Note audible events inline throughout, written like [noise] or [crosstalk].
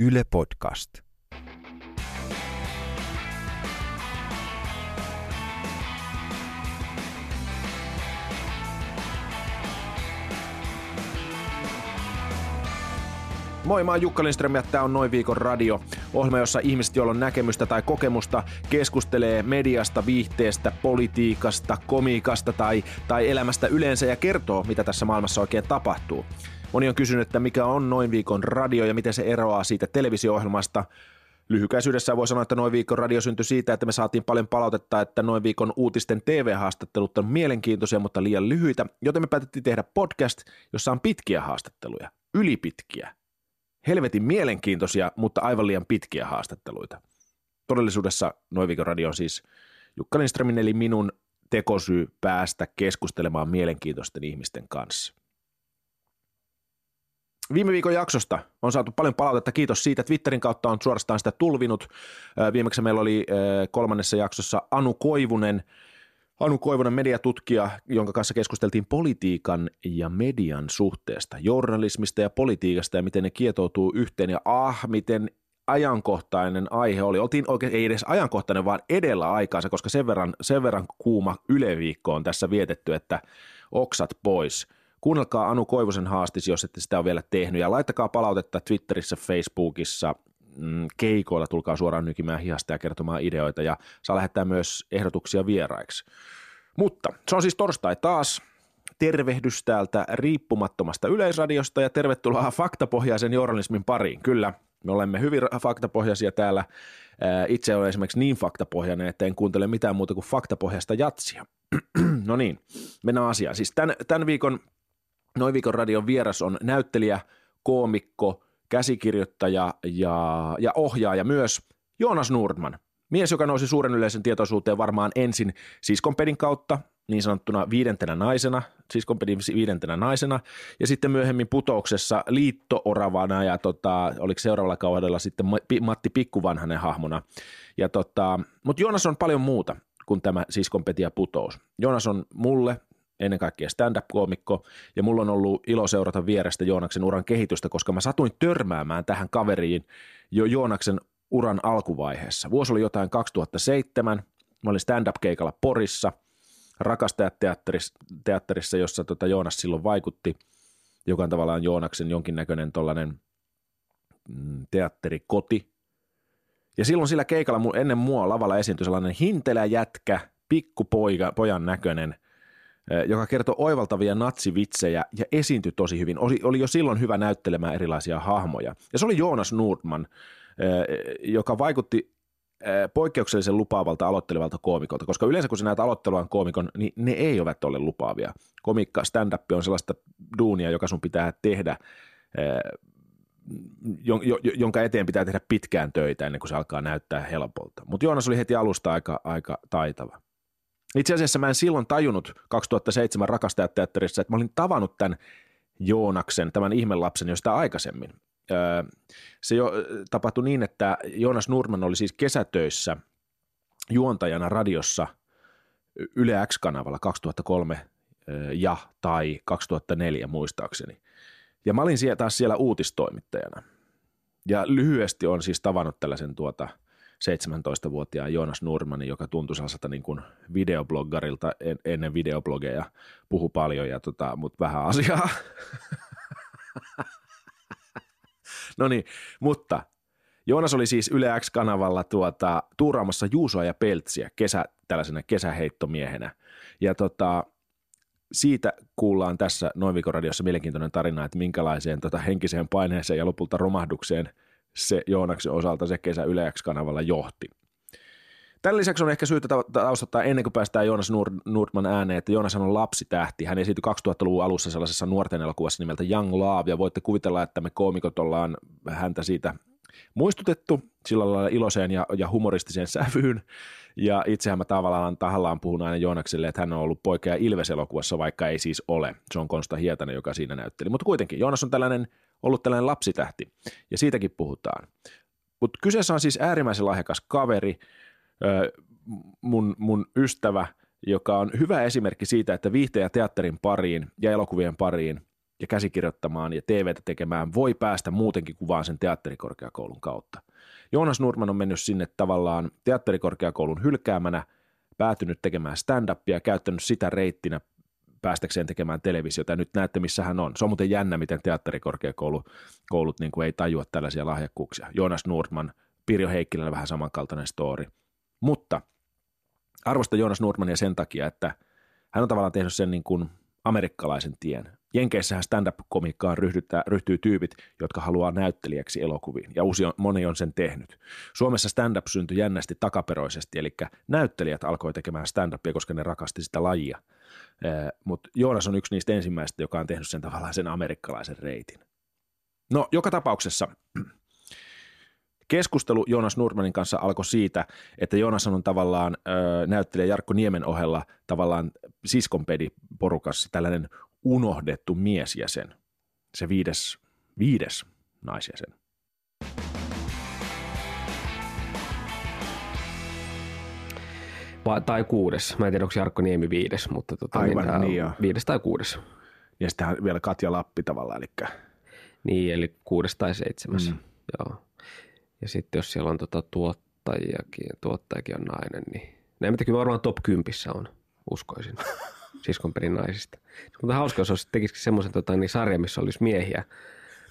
Yle Podcast. Moi, mä oon Jukka Lindström ja tää on Noin viikon radio. Ohjelma, jossa ihmiset, joilla on näkemystä tai kokemusta, keskustelee mediasta, viihteestä, politiikasta, komiikasta tai, tai elämästä yleensä ja kertoo, mitä tässä maailmassa oikein tapahtuu. Moni on kysynyt, että mikä on Noin viikon radio ja miten se eroaa siitä televisio-ohjelmasta. Lyhykäisyydessä voi sanoa, että Noin viikon radio syntyi siitä, että me saatiin paljon palautetta, että Noin viikon uutisten TV-haastattelut on mielenkiintoisia, mutta liian lyhyitä, joten me päätettiin tehdä podcast, jossa on pitkiä haastatteluja, ylipitkiä helvetin mielenkiintoisia, mutta aivan liian pitkiä haastatteluita. Todellisuudessa Noivikon radio on siis Jukka Lindströmin eli minun tekosyy päästä keskustelemaan mielenkiintoisten ihmisten kanssa. Viime viikon jaksosta on saatu paljon palautetta. Kiitos siitä. Twitterin kautta on suorastaan sitä tulvinut. Viimeksi meillä oli kolmannessa jaksossa Anu Koivunen, Anu Koivunen mediatutkija, jonka kanssa keskusteltiin politiikan ja median suhteesta, journalismista ja politiikasta ja miten ne kietoutuu yhteen ja ah, miten ajankohtainen aihe oli. Oltiin oikein, ei edes ajankohtainen, vaan edellä aikaansa, koska sen verran, sen verran kuuma yleviikko on tässä vietetty, että oksat pois. Kuunnelkaa Anu Koivusen haastis, jos ette sitä ole vielä tehnyt, ja laittakaa palautetta Twitterissä, Facebookissa, mm, keikoilla, tulkaa suoraan nykimään hihasta ja kertomaan ideoita, ja saa lähettää myös ehdotuksia vieraiksi. Mutta se on siis torstai taas. Tervehdys täältä riippumattomasta yleisradiosta ja tervetuloa [laughs] faktapohjaisen journalismin pariin. Kyllä, me olemme hyvin faktapohjaisia täällä. Itse olen esimerkiksi niin faktapohjainen, että en kuuntele mitään muuta kuin faktapohjaista jatsia. [clears throat] no niin, mennään asiaan. Siis tämän, tämän viikon, noin viikon radion vieras on näyttelijä, koomikko, käsikirjoittaja ja, ja ohjaaja myös Joonas Nordman. Mies, joka nousi suuren yleisen tietoisuuteen varmaan ensin siskonpedin kautta, niin sanottuna viidentenä naisena, siskonpedin viidentenä naisena, ja sitten myöhemmin putouksessa liittooravana, ja tota, oliko seuraavalla kaudella sitten Matti Pikkuvanhanen hahmona. Ja tota, Mutta Joonas on paljon muuta kuin tämä siskonpeti ja putous. Joonas on mulle ennen kaikkea stand-up-koomikko, ja mulla on ollut ilo seurata vierestä Joonaksen uran kehitystä, koska mä satuin törmäämään tähän kaveriin jo Joonaksen uran alkuvaiheessa. Vuosi oli jotain 2007, mä olin stand-up-keikalla Porissa, rakastajateatterissa, jossa tota Joonas silloin vaikutti, joka on tavallaan Joonaksen jonkinnäköinen tollainen mm, teatterikoti. Ja silloin sillä keikalla ennen mua lavalla esiintyi sellainen hintelä jätkä, pikkupoika, pojan näköinen, joka kertoi oivaltavia natsivitsejä ja esiintyi tosi hyvin. Oli, oli jo silloin hyvä näyttelemään erilaisia hahmoja. Ja se oli Joonas Nordman, joka vaikutti poikkeuksellisen lupaavalta aloittelevalta koomikolta, koska yleensä kun sä näet aloittelevan koomikon, niin ne ei ole ole lupaavia. Komikka, stand-up on sellaista duunia, joka sun pitää tehdä, jonka eteen pitää tehdä pitkään töitä ennen kuin se alkaa näyttää helpolta. Mutta Joonas oli heti alusta aika, aika taitava. Itse asiassa mä en silloin tajunnut 2007 rakastajateatterissa, että mä olin tavannut tämän Joonaksen, tämän ihmelapsen, josta aikaisemmin se jo tapahtui niin, että Joonas Nurman oli siis kesätöissä juontajana radiossa Yle X-kanavalla 2003 ja tai 2004 muistaakseni. Ja mä olin siellä taas siellä uutistoimittajana. Ja lyhyesti on siis tavannut tällaisen tuota 17-vuotiaan Joonas Nurmanin, joka tuntui sellaiselta niin kuin videobloggarilta en, ennen videoblogeja, puhu paljon, ja tota, mutta vähän asiaa. [laughs] No niin, mutta Joonas oli siis Yle X-kanavalla tuota, tuuraamassa Juusoa ja Peltsiä kesä, tällaisena kesäheittomiehenä. Ja tota, siitä kuullaan tässä Noin radiossa mielenkiintoinen tarina, että minkälaiseen tota, henkiseen paineeseen ja lopulta romahdukseen se Joonaksen osalta se kesä Yle X-kanavalla johti. Tämän lisäksi on ehkä syytä taustottaa ennen kuin päästään Joonas Nordman ääneen, että Joonas on lapsitähti. Hän esiintyi 2000-luvun alussa sellaisessa nuorten elokuvassa nimeltä Young Love, ja voitte kuvitella, että me koomikot ollaan häntä siitä muistutettu sillä lailla iloiseen ja, ja humoristiseen sävyyn. Ja itsehän mä tavallaan tahallaan puhun aina Joonakselle, että hän on ollut poikea Ilves-elokuvassa, vaikka ei siis ole. Se on Konsta Hietanen, joka siinä näytteli. Mutta kuitenkin, Joonas on tällainen, ollut tällainen lapsitähti, ja siitäkin puhutaan. Mutta kyseessä on siis äärimmäisen lahjakas kaveri, mun, mun ystävä, joka on hyvä esimerkki siitä, että viihteen ja teatterin pariin ja elokuvien pariin ja käsikirjoittamaan ja TVtä tekemään voi päästä muutenkin kuvaan sen teatterikorkeakoulun kautta. Joonas Nurman on mennyt sinne tavallaan teatterikorkeakoulun hylkäämänä, päätynyt tekemään stand-upia, käyttänyt sitä reittinä päästäkseen tekemään televisiota. Nyt näette, missä hän on. Se on muuten jännä, miten teatterikorkeakoulut niin kuin ei tajua tällaisia lahjakkuuksia. Joonas Nurman, Pirjo Heikkilä vähän samankaltainen story. Mutta arvostan Joonas Nurmania sen takia, että hän on tavallaan tehnyt sen niin kuin amerikkalaisen tien. Jenkeissähän stand-up-komikkaan ryhtyy tyypit, jotka haluaa näyttelijäksi elokuviin, ja uusi on, moni on sen tehnyt. Suomessa stand-up syntyi jännästi takaperoisesti, eli näyttelijät alkoi tekemään stand-upia, koska ne rakasti sitä lajia. Mutta Joonas on yksi niistä ensimmäistä, joka on tehnyt sen tavallaan sen amerikkalaisen reitin. No, joka tapauksessa [clears throat] Keskustelu Joonas Nurmanin kanssa alkoi siitä, että Joonas on tavallaan näyttelijä Jarkko Niemen ohella tavallaan siskonpedi porukassa tällainen unohdettu miesjäsen, se viides, viides naisjäsen. Va- tai kuudes. Mä en tiedä, onko Jarkko Niemi viides, mutta tota, Aivan, niin, niin joo. viides tai kuudes. Ja sitten vielä Katja Lappi tavallaan, eli Niin, eli kuudes tai seitsemäs. Mm. Joo. Ja sitten jos siellä on tota tuottajiakin, tuottajakin on nainen, niin näin mitä kyllä varmaan top 10 on, uskoisin, [laughs] siskonperin naisista. Mutta hauska, jos olisi tekisikin semmoisen tota, niin sarja, missä olisi miehiä,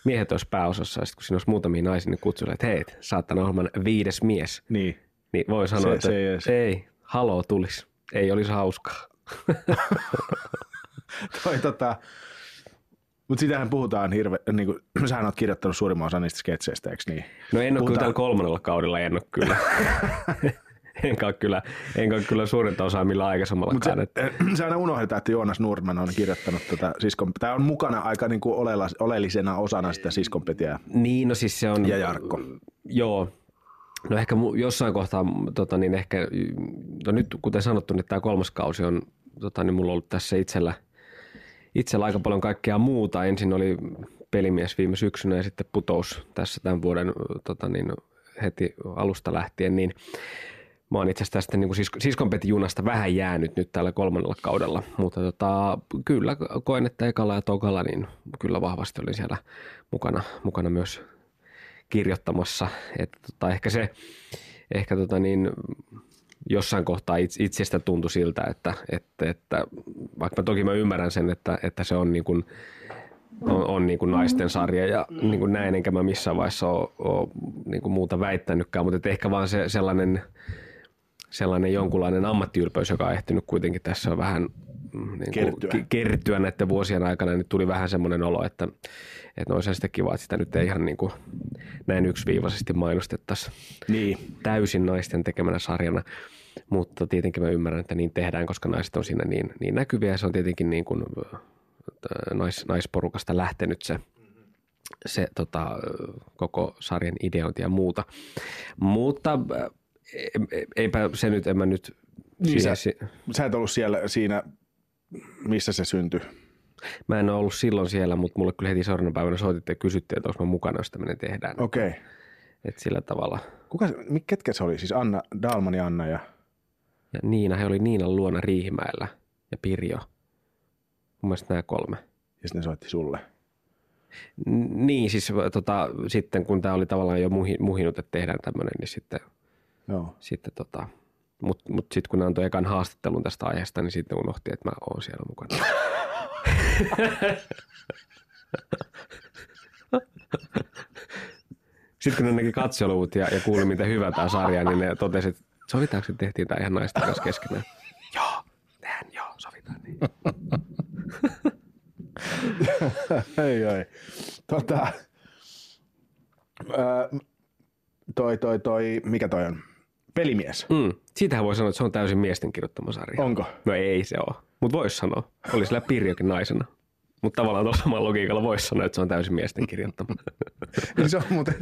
miehet olisi pääosassa, ja sitten kun siinä olisi muutamia naisia, niin kutsuille, että hei, saattaa ohjelman viides mies. niin. Niin voi sanoa, Se- että se edes- ei, haloo tulisi. Ei olisi hauskaa. [laughs] Toi, tota, mutta sitähän puhutaan hirveän, niin kuin, [clears throat] sähän oot kirjoittanut suurimman osan niistä sketseistä, eikö niin? No en ole kyllä Puhutaan- tällä kolmannella kaudella, en ole kyllä. [laughs] [laughs] enkä ole kyllä, enkä ole kyllä suurinta osaa millä Mutta aikaisemmallakaan. se, että- [clears throat] se aina unohdetaan, että Joonas Nurman on kirjoittanut tätä siskon, tämä on mukana aika niin kuin oleellisena osana sitä siskonpetiä Niin, no siis se on... ja Jarkko. Joo. No ehkä jossain kohtaa, tota, niin ehkä, no nyt kuten sanottu, niin tämä kolmas kausi on, tota, niin mulla on ollut tässä itsellä, itsellä aika paljon kaikkea muuta. Ensin oli pelimies viime syksynä ja sitten putous tässä tämän vuoden tota, niin heti alusta lähtien, niin Mä oon itse asiassa tästä niin sis- siskonpetijunasta vähän jäänyt nyt tällä kolmannella kaudella, mutta tota, kyllä koen, että ekalla ja tokalla niin kyllä vahvasti olin siellä mukana, mukana myös kirjoittamassa. Että tota, ehkä se, ehkä tota niin, jossain kohtaa itse, itsestä tuntui siltä, että, että, että vaikka toki mä ymmärrän sen, että, että se on niin kuin, on, on niin kuin naisten sarja ja niin kuin näin, enkä mä missään vaiheessa ole, ole niin kuin muuta väittänytkään, mutta ehkä vaan se sellainen, sellainen jonkunlainen ammattiylpeys, joka on ehtinyt kuitenkin tässä on vähän niin kuin Kertyä. ki- kertyä näiden vuosien aikana, niin tuli vähän semmoinen olo, että, että olisi sitten kiva, että sitä nyt ei ihan niin kuin näin yksiviivaisesti mainostettaisiin Niin, täysin naisten tekemänä sarjana. Mutta tietenkin mä ymmärrän, että niin tehdään, koska naiset on siinä niin, niin näkyviä. ja Se on tietenkin niin kuin, äh, nais, naisporukasta lähtenyt se, se tota, koko sarjan ideointi ja muuta. Mutta äh, e- e- eipä se nyt, en mä nyt... Niin siihen- sä- si- sä et ollut siellä siinä, missä se syntyi. Mä en ole ollut silloin siellä, mutta mulle kyllä heti seuraavana päivänä soititte ja kysyttiin, että onko mä mukana, jos tämmöinen tehdään. Okei. Okay. Että sillä tavalla. Kuka, ketkä se oli? Siis Anna, Dalman ja Anna ja... Ja Niina, he oli Niinan luona Riihimäellä ja Pirjo. Mun mielestä nämä kolme. Ja sitten ne soitti sulle. Niin, siis tota, sitten kun tämä oli tavallaan jo muhi, muhinut, että tehdään tämmöinen, niin sitten, Joo. sitten tota, mutta mut sitten kun antoi ekan haastattelun tästä aiheesta, niin sitten unohti, että mä oon siellä mukana. sitten kun ne näki katseluvut ja, ja kuuli, miten hyvä tämä sarja, niin ne totesi, että sovitaanko, että tehtiin tämä ihan naisten kanssa keskenään. joo, tehdään, joo, sovitaan niin. ei, ei. Tota, ää, toi, toi, toi, mikä toi on? Pelimies. Mm. Siitähän voi sanoa, että se on täysin miesten kirjoittama sarja. Onko? No ei se ole, mutta voisi sanoa. Oli sillä Pirjokin naisena. Mutta tavallaan tuolla samalla logiikalla voisi sanoa, että se on täysin miesten kirjoittama. [laughs] Niin se on muuten...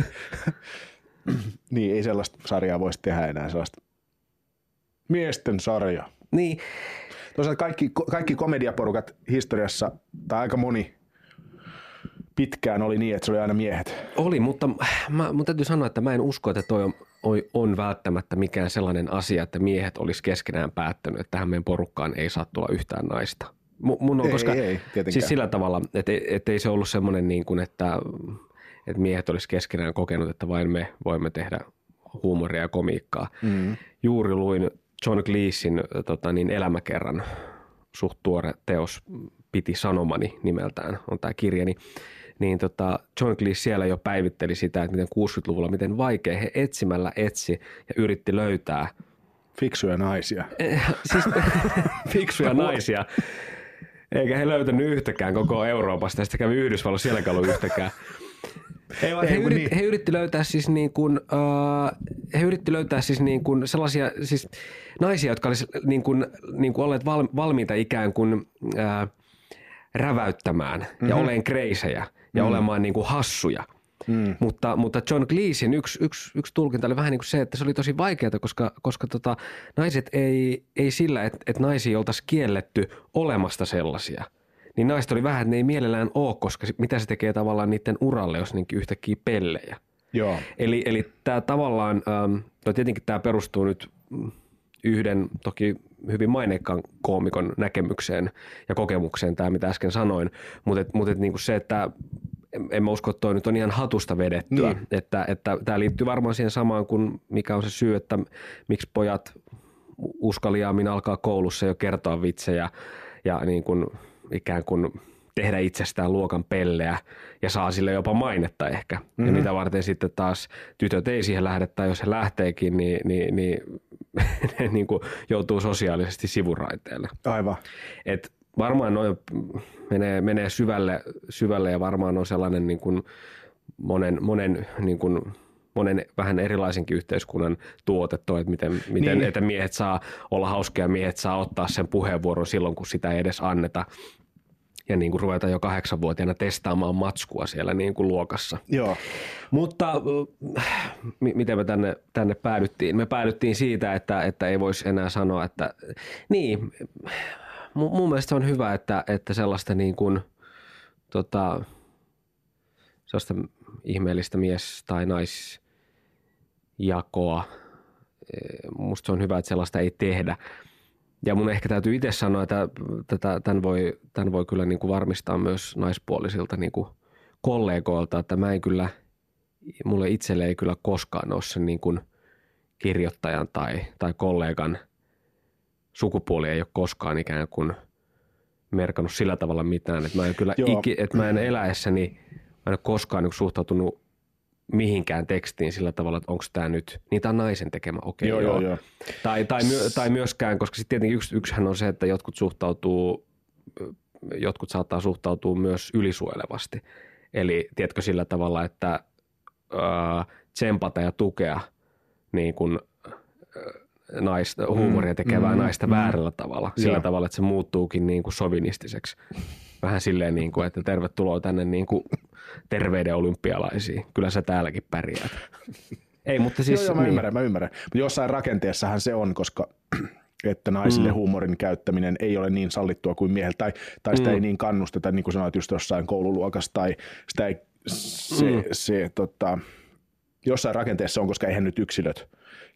[clears throat] niin, ei sellaista sarjaa voisi tehdä enää sellaista miesten sarja. niin, Toisaalta kaikki, kaikki komediaporukat historiassa, tai aika moni pitkään oli niin, että se oli aina miehet. oli, mutta mä, mun täytyy sanoa, että mä en usko, että toi on, on, on välttämättä mikään sellainen asia, että miehet olisi keskenään päättänyt, että tähän meidän porukkaan ei saa tulla yhtään naista. Mun on, Ei, koska ei, ei, tietenkään. siis sillä tavalla, että et ei se ollut semmoinen niin kuin, että, että miehet olisi keskenään kokenut, että vain me voimme tehdä huumoria ja komiikkaa. Mm. Juuri luin John Cleesin tota, niin elämäkerran suht tuore teos Piti sanomani nimeltään, on tämä kirja, niin, niin tota, John Cleese siellä jo päivitteli sitä, että miten 60-luvulla, miten vaikea he etsimällä etsi ja yritti löytää Fiksuja naisia. siis [laughs] fiksuja naisia. Eikä he löytänyt yhtäkään koko Euroopasta, ja sitten kävi Yhdysvalloissa sielläkään ollut yhtäkään. Ei, vaan he, yrit, niin. he yritti löytää siis niin kuin, uh, he yritti löytää siis niin kuin sellaisia siis naisia, jotka olisivat niin kuin, niin kuin olleet val, valmiita ikään kuin uh, räväyttämään mm-hmm. ja oleen kreisejä ja mm-hmm. olemaan niin kuin hassuja. Mm. Mutta, mutta John Cleesin yksi, yksi, yksi tulkinta oli vähän niin kuin se, että se oli tosi vaikeaa, koska, koska tota, naiset ei, ei sillä, että, että naisia oltaisiin kielletty olemasta sellaisia. Niin naiset oli vähän, että ne ei mielellään ole, koska mitä se tekee tavallaan niiden uralle, jos niinkin yhtäkkiä pellejä. Joo. Eli, eli tämä tavallaan, ähm, no tietenkin tämä perustuu nyt mm, yhden toki hyvin maineikkaan koomikon näkemykseen ja kokemukseen, tämä mitä äsken sanoin, mutta et, mut et niinku se, että en- mä usko, että toi nyt on ihan hatusta vedettyä, Niin. että, että tämä liittyy varmaan siihen samaan kuin mikä on se syy, että miksi pojat uskaliaammin alkaa koulussa jo kertoa vitsejä ja niin kuin ikään kuin tehdä itsestään luokan pelleä ja saa sille jopa mainetta ehkä. Mm-hmm. Ja mitä varten sitten taas tytöt ei siihen lähde, tai jos he lähteekin, niin, niin, niin [laughs] ne niin kuin joutuu sosiaalisesti sivuraiteelle. Aivan. Et varmaan noin menee, menee syvälle, syvälle ja varmaan on sellainen niin kuin monen, monen, niin kuin, monen vähän erilaisenkin yhteiskunnan tuote toi, että miten, miten Niin. että miehet saa olla hauskia, miehet saa ottaa sen puheenvuoron silloin, kun sitä ei edes anneta. Ja niin kuin ruveta jo kahdeksanvuotiaana testaamaan matskua siellä niin kuin luokassa. Joo. Mutta mi- miten me tänne, tänne päädyttiin? Me päädyttiin siitä, että, että ei voisi enää sanoa, että niin, mun, mun mielestä on hyvä, että, että sellaista niin kuin, tota, sellaista ihmeellistä mies- tai naisjakoa, eh, musta se on hyvä, että sellaista ei tehdä. Ja mun ehkä täytyy itse sanoa, että tämän, voi, tämän voi kyllä niin kuin varmistaa myös naispuolisilta niin kuin kollegoilta, että mä en kyllä, mulle itselle ei kyllä koskaan ole sen niin kuin kirjoittajan tai, tai kollegan sukupuoli ei ole koskaan ikään kuin merkannut sillä tavalla mitään, että mä en kyllä Joo. iki, että mä en eläessäni, mä en ole koskaan niin suhtautunut mihinkään tekstiin sillä tavalla, että onko tämä nyt, niin tämä on naisen tekemä, okei Joo, joo, joo. Tai, tai, myö, tai myöskään, koska sitten tietenkin yksi, yksihän on se, että jotkut suhtautuu, jotkut saattaa suhtautua myös ylisuojelevasti. Eli tiedätkö sillä tavalla, että ää, tsempata ja tukea niin kuin, naista, huumoria tekevää mm, naista väärällä tavalla. Sillä Joo. tavalla, että se muuttuukin niin kuin sovinistiseksi. Vähän silleen, niin kuin, että tervetuloa tänne niin kuin terveyden olympialaisiin. Kyllä sä täälläkin pärjäät. Ei, mutta siis... Joo, joo, mä niin. ymmärrän, mä ymmärrän. Mutta jossain rakenteessahan se on, koska [clears throat] että naisille mm. huumorin käyttäminen ei ole niin sallittua kuin miehellä, tai, tai sitä mm. ei niin kannusteta, niin kuin sanoit just jossain koululuokassa, tai sitä ei, se, mm. se tota, jossain rakenteessa on, koska eihän nyt yksilöt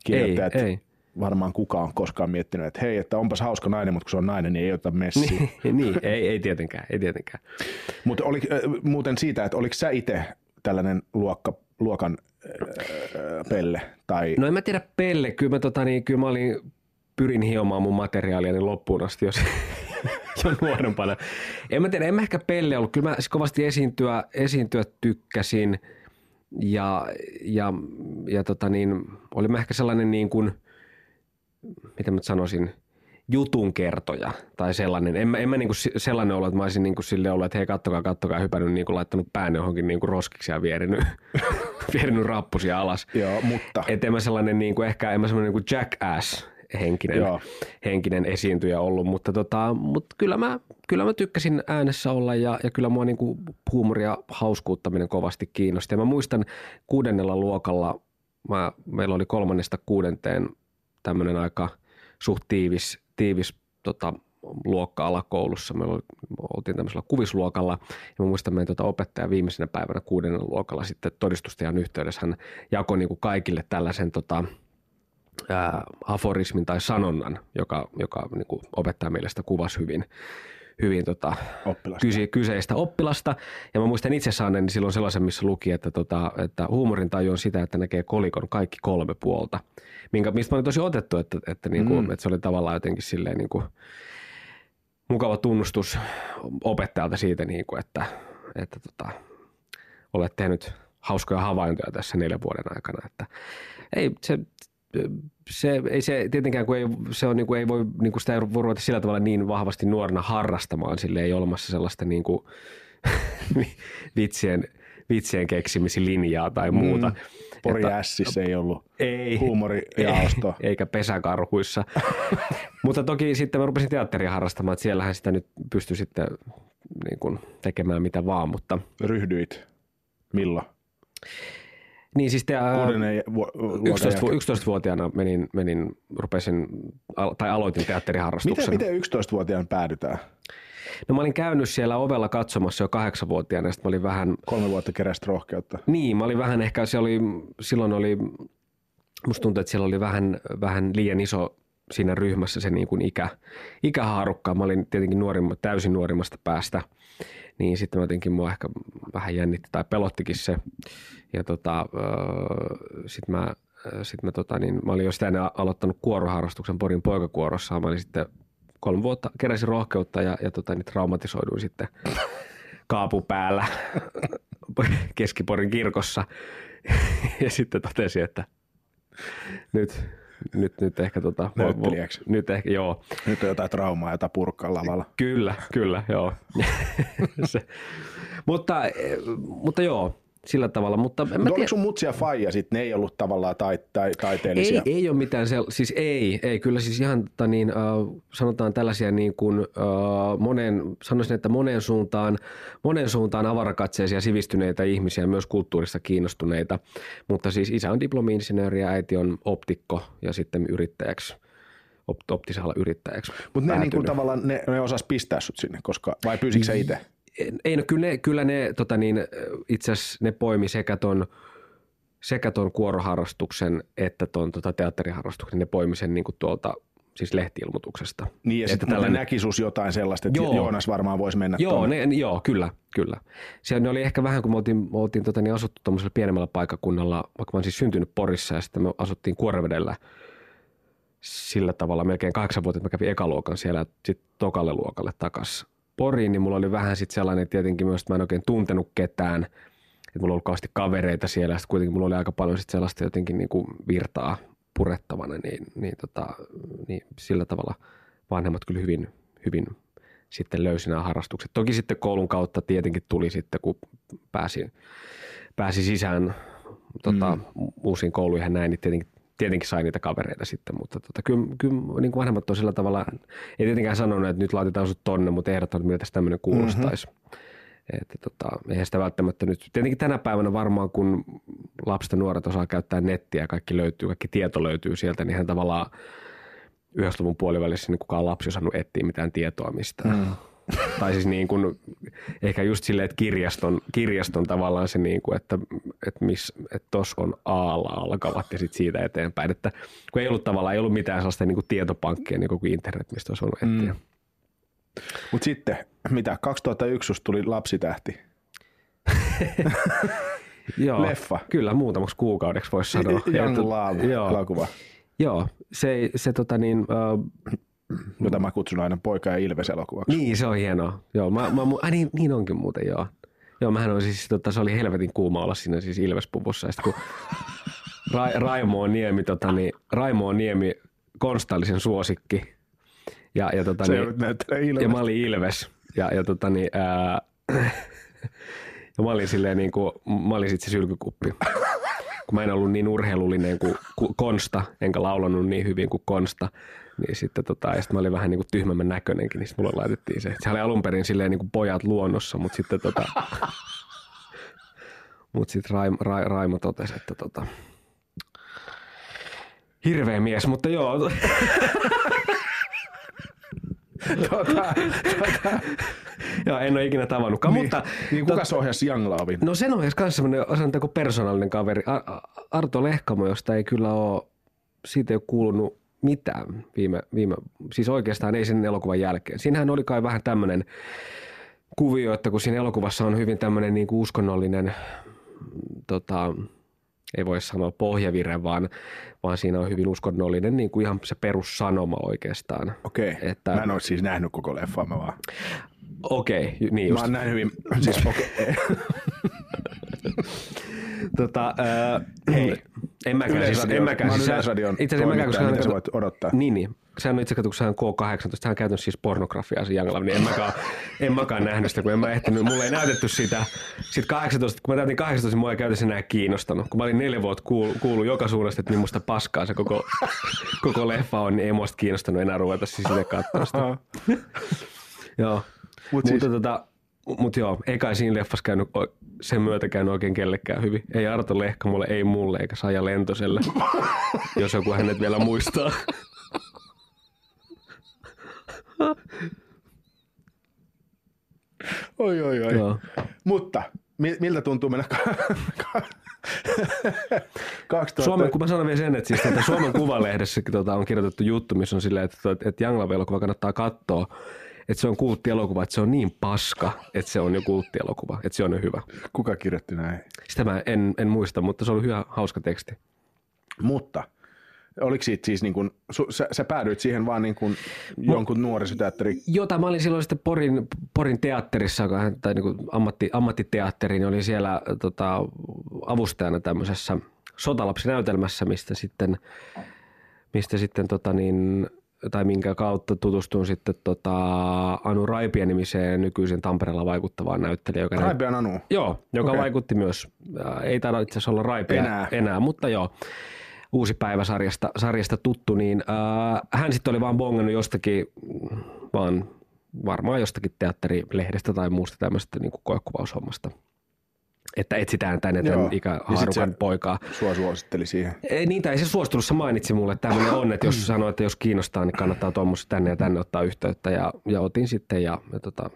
kirjoittajat, Ei, ei. Varmaan kukaan koskaan miettinyt, että hei, että onpas hauska nainen, mutta kun se on nainen, niin ei ota messiä. [laughs] Niin, niin ei, ei tietenkään, ei tietenkään. Mutta oli, äh, muuten siitä, että oliko sä itse tällainen luokka, luokan äh, pelle? Tai... No en mä tiedä Pelle, kyllä mä, tota, niin, kyllä mä olin, pyrin hiomaan mun materiaalia loppuun asti, jos [laughs] jo nuorempana. En mä tiedä, en mä ehkä Pelle ollut, kyllä mä siis kovasti esiintyä, esiintyä tykkäsin ja, ja, ja tota niin, oli mä ehkä sellainen niin kuin, mitä mä sanoisin, jutun kertoja tai sellainen. En mä, en mä niinku sellainen ollut, että mä olisin niinku sille ollut, että hei kattokaa, kattokaa, hypännyt niinku laittanut pään johonkin niinku roskiksi ja vierinyt, [laughs] vierinyt rappusia alas. Joo, mutta Et en mä sellainen niinku, ehkä en mä sellainen niinku jackass henkinen, Joo. henkinen esiintyjä ollut, mutta, tota, mutta kyllä, mä, kyllä mä tykkäsin äänessä olla ja, ja kyllä mua niinku huumori ja hauskuuttaminen kovasti kiinnosti. Ja mä muistan kuudennella luokalla, mä, meillä oli kolmannesta kuudenteen tämmöinen aika suht tiivis, tiivis tota, luokka alakoulussa. Me oltiin tämmöisellä kuvisluokalla ja mä muistan meidän tota opettaja viimeisenä päivänä kuudennen luokalla sitten todistustajan yhteydessä hän jakoi niin kuin kaikille tällaisen tota, ää, aforismin tai sanonnan, joka, joka niin kuin opettajan mielestä kuvasi hyvin, hyvin tota, Oppilasta. kyse, kyseistä oppilasta. Ja mä muistan itse saaneeni silloin sellaisen, missä luki, että, tota, että huumorin taju on sitä, että näkee kolikon kaikki kolme puolta. Minkä, mistä mä olin tosi otettu, että, että, niinku, mm. että se oli tavallaan jotenkin silleen niinku, mukava tunnustus opettajalta siitä, niinku, että, että tota, olet tehnyt hauskoja havaintoja tässä neljän vuoden aikana. Että ei, se, se, ei se tietenkään, kun ei, se on, niin kuin, ei voi, niin kuin sitä ei voi ruveta sillä tavalla niin vahvasti nuorena harrastamaan, sille ei ole olemassa sellaista niin kuin, [laughs] vitsien, vitsien keksimislinjaa tai muuta. Mm. Pori Ässissä ei ollut ei, huumorijaosto. Ei, [laughs] eikä pesäkarhuissa. [laughs] Mutta toki sitten mä rupesin teatteria harrastamaan, että siellähän sitä nyt pystyy sitten niin kuin, tekemään mitä vaan. Mutta... Ryhdyit milloin? Niin siis te, Kuudennen vu- luokan 11, jälkeen. 11-vuotiaana menin, menin rupesin, al- tai aloitin teatteriharrastuksen. Miten, miten 11-vuotiaan päädytään? No mä olin käynyt siellä ovella katsomassa jo kahdeksanvuotiaana, ja sitten mä olin vähän, Kolme vuotta keräsit rohkeutta. niin mä olin vähän ehkä, se oli, silloin oli, musta tuntuu, että siellä oli vähän, vähän liian iso siinä ryhmässä se niin kuin ikä, ikähaarukka. Mä olin tietenkin nuorimma, täysin nuorimmasta päästä, niin sitten mä jotenkin mua ehkä vähän jännitti tai pelottikin se. Ja tota, sitten mä, sit mä, tota, niin, mä olin jo sitä ennen aloittanut kuoroharrastuksen Porin poikakuorossa. Mä olin sitten kolme vuotta, keräsin rohkeutta ja, ja tota, niin traumatisoiduin sitten [laughs] kaapu päällä [laughs] Keskiporin kirkossa. [laughs] Ja sitten totesin, että nyt, nyt, nyt ehkä tota, Näyttelijäksi. nyt ehkä, joo. Nyt on jotain traumaa, jota purkkaa lavalla. Kyllä, kyllä, joo. [laughs] Se, mutta, eh, mutta joo, sillä tavalla. Mutta en mä Mutta tiedä, oliko sun mutsi ja faija sitten, ne ei ollut tavallaan tai, tai, taiteellisia? ei, ei ole mitään, sel- siis ei, ei, kyllä siis ihan tota niin, uh, sanotaan tällaisia niin kuin, uh, monen, sanoisin, että moneen suuntaan, monen suuntaan avarakatseisia sivistyneitä ihmisiä, myös kulttuurista kiinnostuneita, mutta siis isä on diplomi-insinööri ja äiti on optikko ja sitten yrittäjäksi, op- optisella yrittäjäksi Mutta ne, niin kuin, tavallaan, ne, ne osas pistää sut sinne, koska, vai pyysikö sä itse? Ei, no kyllä ne, kyllä ne tota niin, itse asiassa ne poimi sekä ton, sekä ton kuoroharrastuksen että ton tota teatteriharrastuksen. Ne poimi sen niin kuin tuolta siis lehtiilmoituksesta. Niin ja Että sitten tällainen... näki sus jotain sellaista, että Joo. Joonas varmaan voisi mennä Joo, tuonne. ne, joo, kyllä, kyllä. Se ne oli ehkä vähän, kun me oltiin, me oltiin tota, niin asuttu tuommoisella pienemmällä paikkakunnalla, vaikka mä olen siis syntynyt Porissa ja sitten me asuttiin Kuorevedellä sillä tavalla melkein kahdeksan vuotta, että mä kävin ekaluokan siellä sitten tokalle luokalle takas Poriin, niin mulla oli vähän sitten sellainen tietenkin myös, että mä en oikein tuntenut ketään, että mulla oli kauheasti kavereita siellä, sitten kuitenkin mulla oli aika paljon sitten sellaista jotenkin niin kuin virtaa purettavana, niin, niin, tota, niin sillä tavalla vanhemmat kyllä hyvin, hyvin sitten löysi nämä harrastukset. Toki sitten koulun kautta tietenkin tuli sitten, kun pääsi, pääsi sisään tota, mm. uusiin kouluihin ja näin, niin tietenkin, tietenkin sai niitä kavereita sitten, mutta tota, kyllä, kyllä niin kuin vanhemmat on sillä tavalla, ei tietenkään sanonut, että nyt laitetaan sut tonne, mutta ehdottanut, miltä tämmöinen kuulostaisi. Mm-hmm. Että tota, eihän sitä välttämättä nyt, tietenkin tänä päivänä varmaan kun lapset ja nuoret osaa käyttää nettiä ja kaikki löytyy, kaikki tieto löytyy sieltä, niin hän tavallaan 90-luvun puolivälissä niin kukaan lapsi osannut etsiä mitään tietoa mistään. Mm. Tai siis niin kuin, ehkä just silleen, että kirjaston, kirjaston tavallaan se, niin kuin, että, että, miss, että tos on aalla alkavat ja sitten siitä eteenpäin. Että kun ei ollut tavallaan, ei ollut mitään sellaista niin kuin tietopankkia niin kuin internet, mistä olisi ollut etsiä. Mm. Mutta sitten, mitä, 2001 susta tuli lapsitähti. [laughs] Joo, Leffa. Kyllä, muutamaksi kuukaudeksi voisi sanoa. Young Ja- Love joo, elokuva, joo, se, se tota niin, uh, jota mä kutsun aina poika ja Ilves elokuvaksi. Niin, se on hienoa. Joo, mä, mä, ai niin, niin onkin muuten, joo. Joo, mähän on siis, tota, se oli helvetin kuuma olla siinä siis Ilvespuvussa. Ja sitten kun [laughs] Ra, Raimo on Niemi, tota, niin, Raimo on Niemi konstallisen suosikki. Ja, ja, tota, Se niin, ja mä olin Ilves. Ja, ja, tota, niin, ää, [laughs] ja mä olin silleen niin kuin, mä olin sit se sylkykuppi. Kun mä en ollut niin urheilullinen kuin Konsta, enkä laulanut niin hyvin kuin Konsta, niin sitten tota, ja sitten mä olin vähän niin kuin tyhmemmän näköinenkin, niin mulle laitettiin se. Se oli alun perin silleen niin kuin pojat luonnossa, mutta sitten tota, [laughs] mut sitten Raimo, Ra, Raimo totesi, että tota, hirveä mies, mutta joo, [laughs] tota, joo en ole ikinä tavannutkaan, niin, mutta niin kuka se ohjasi Young Lovein? No sen ohjasi myös semmoinen sanotaanko persoonallinen kaveri, Ar- Arto Lehkamo, josta ei kyllä ole, siitä ei ole kuulunut mitään viime, viime, siis oikeastaan ei sen elokuvan jälkeen. Siinähän oli kai vähän tämmöinen kuvio, että kun siinä elokuvassa on hyvin tämmöinen niin kuin uskonnollinen, tota, ei voi sanoa pohjavire, vaan, vaan siinä on hyvin uskonnollinen niin kuin ihan se perussanoma oikeastaan. Okei, Että- mä en ole siis nähnyt koko leffaa, mä vaan. Okei, niin Mä just. oon nähnyt hyvin, siis okei. [laughs] Tota, äh, Hei, en mäkään siis, en mäkään siis, Yleisradion itse asiassa mäkään, koska mitä hän- sä voit odottaa? Niin, niin. Sehän on itse asiassa, kun on K18, sehän on käytännössä siis pornografiaa se Young Love, niin en mäkään, en mäkään nähnyt sitä, kun en mä ehtinyt, mulle ei näytetty sitä. Sitten 18, kun mä täytin 18, niin mua ei käytännössä enää kiinnostanut. Kun mä olin neljä vuotta kuulu, kuulu joka suunnasta, että minusta paskaa se koko, koko leffa on, niin ei muista kiinnostanut enää ruveta siis sitä katsoa sitä. Joo. Mut Mut siis- Mutta tota, mut joo, ei kai siinä leffassa käynyt sen myötä käynyt oikein kellekään hyvin. Ei Arto Lehkamolle, ei mulle eikä Saija Lentoselle, [laughs] jos joku hänet vielä muistaa. [laughs] Oi, oi, oi. Joo. Mutta mi- miltä tuntuu mennä ka- ka- [laughs] 2000... Suomen, kun mä sanon vielä sen, että, siis, että Suomen Kuvalehdessä tota, on kirjoitettu juttu, missä on silleen, että, että Young Love-elokuva kannattaa katsoa, että se on kulttielokuva, että se on niin paska, että se on jo kulttielokuva, että se on jo hyvä. Kuka kirjoitti näin? Sitä mä en, en muista, mutta se oli hyvä, hauska teksti. Mutta oliko siitä siis niin kuin, su, sä, sä päädyit siihen vaan niin kuin jonkun nuorisoteatteri Jota mä olin silloin sitten Porin, Porin teatterissa, tai niin kuin ammatti, ammattiteatteri, niin olin siellä tota, avustajana tämmöisessä sotalapsinäytelmässä, mistä sitten, mistä sitten tota niin, tai minkä kautta tutustun sitten tota Anu Raipien nimiseen nykyisen Tampereella vaikuttavaan näyttelijään, joka Raipian Anu. Joo, joka Okei. vaikutti myös, ää, ei taida itse asiassa olla raipea Enää. enää mutta joo, uusi päivä sarjasta, sarjasta tuttu, niin ää, hän sitten oli vaan bongannut jostakin, mm, vaan varmaan jostakin teatterilehdestä tai muusta tämmöisestä niin koekuvaushommasta. Että etsitään tänne Joo. tämän ikähaarukan se- poikaa. Sua suositteli siihen. Ei, niitä ei se suostelussa mainitsi mulle, että tämmöinen on, että jos sanoo, että jos kiinnostaa, niin kannattaa tuommoista tänne ja tänne ottaa yhteyttä ja, ja otin sitten ja, ja tota,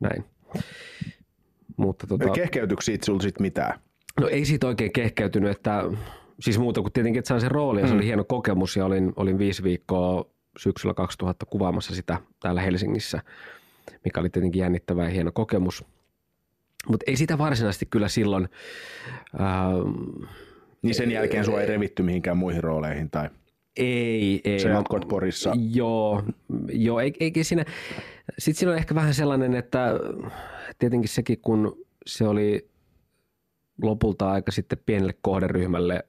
näin. Mutta tota, Eli kehkeytyykö siitä sulta sit mitään? No ei siitä oikein kehkeytynyt, että siis muuta kuin tietenkin, että sain sen roolin ja se oli hieno kokemus ja olin, olin viisi viikkoa syksyllä 2000 kuvaamassa sitä täällä Helsingissä, mikä oli tietenkin jännittävä ja hieno kokemus. Mutta ei sitä varsinaisesti kyllä silloin, ähm, Niin sen jälkeen sua ei revitty mihinkään muihin rooleihin tai ei, ei. sä Mä- jatkot Porissa. Joo, joo ei, eikä siinä, sitten siinä on ehkä vähän sellainen, että tietenkin sekin kun se oli lopulta aika sitten pienelle kohderyhmälle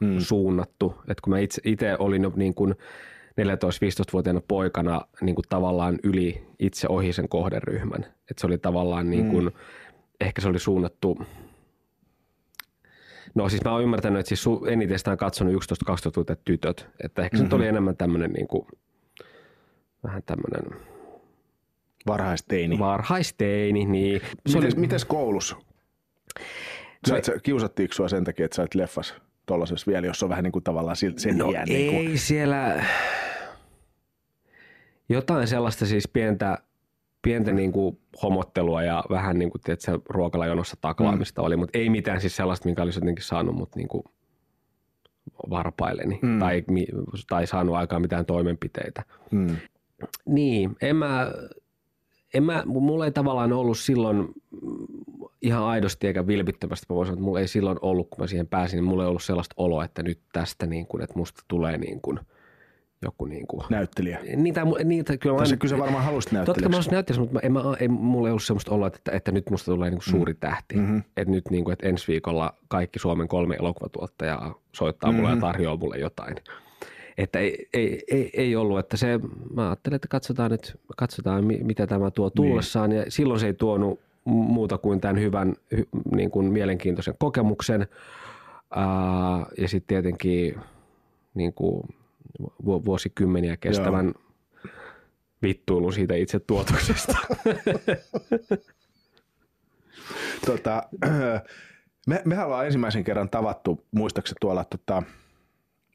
Hmm. suunnattu, että kun mä itse, itse olin jo niin kuin 14-15-vuotiaana poikana niin kuin tavallaan yli itse ohi sen kohderyhmän, että se oli tavallaan niin kuin, ehkä se oli suunnattu No siis mä oon ymmärtänyt, että siis eniten sitä on katsonut 11-12-vuotiaat tytöt. Että ehkä se nyt oli enemmän tämmöinen niin kuin, vähän tämmöinen Varhaisteini. varhaisteini. Niin. Se oli, Mites, mites koulussa? Sä, kiusattiinko sua sen takia, että sä olet leffas tollasessa vielä, jos on vähän niin kuin tavallaan sen no iän? ei Niin kuin, siellä jotain sellaista siis pientä, pientä niin kuin homottelua ja vähän niin kuin, tiedätkö, ruokalajonossa taklaamista mm. oli, mutta ei mitään siis sellaista, minkä olisi jotenkin saanut mut niin kuin varpailleni mm. tai, tai saanut aikaan mitään toimenpiteitä. mm. Niin, en mä, en mä, mulla ei tavallaan ollut silloin ihan aidosti eikä vilpittömästi, mä voisin sanoa, että mulla ei silloin ollut, kun mä siihen pääsin, niin mulla ei ollut sellaista oloa, että nyt tästä niin kuin, että musta tulee niin kuin, joku niin kuin, näyttelijä. niitä, niitä kyllä mä aina- kyllä sä varmaan halusit Totta kai mä näyttelijäksi. olisin näyttelijäksi, mutta en, mä, ei, mulla ei ollut semmoista oloa, että, että nyt musta tulee niinku suuri tähti. Mhm. Että nyt niinku, että ensi viikolla kaikki Suomen kolme elokuvatuottajaa soittaa mulle Mhm. ja tarjoaa mulle jotain. Että ei, ei, ei, ei ollut, että se, mä ajattelin, että katsotaan nyt, katsotaan mi- mitä tämä tuo tullessaan. Ja silloin se ei tuonut mu- muuta kuin tämän hyvän, hy, niin kuin mielenkiintoisen kokemuksen. Ja sitten tietenkin niin kuin vuosikymmeniä kestävän vittuilun siitä itse tuotoksesta. [laughs] Tota, [clears throat] me, mehän ollaan ensimmäisen kerran tavattu, muistaakseni tuolla, tota,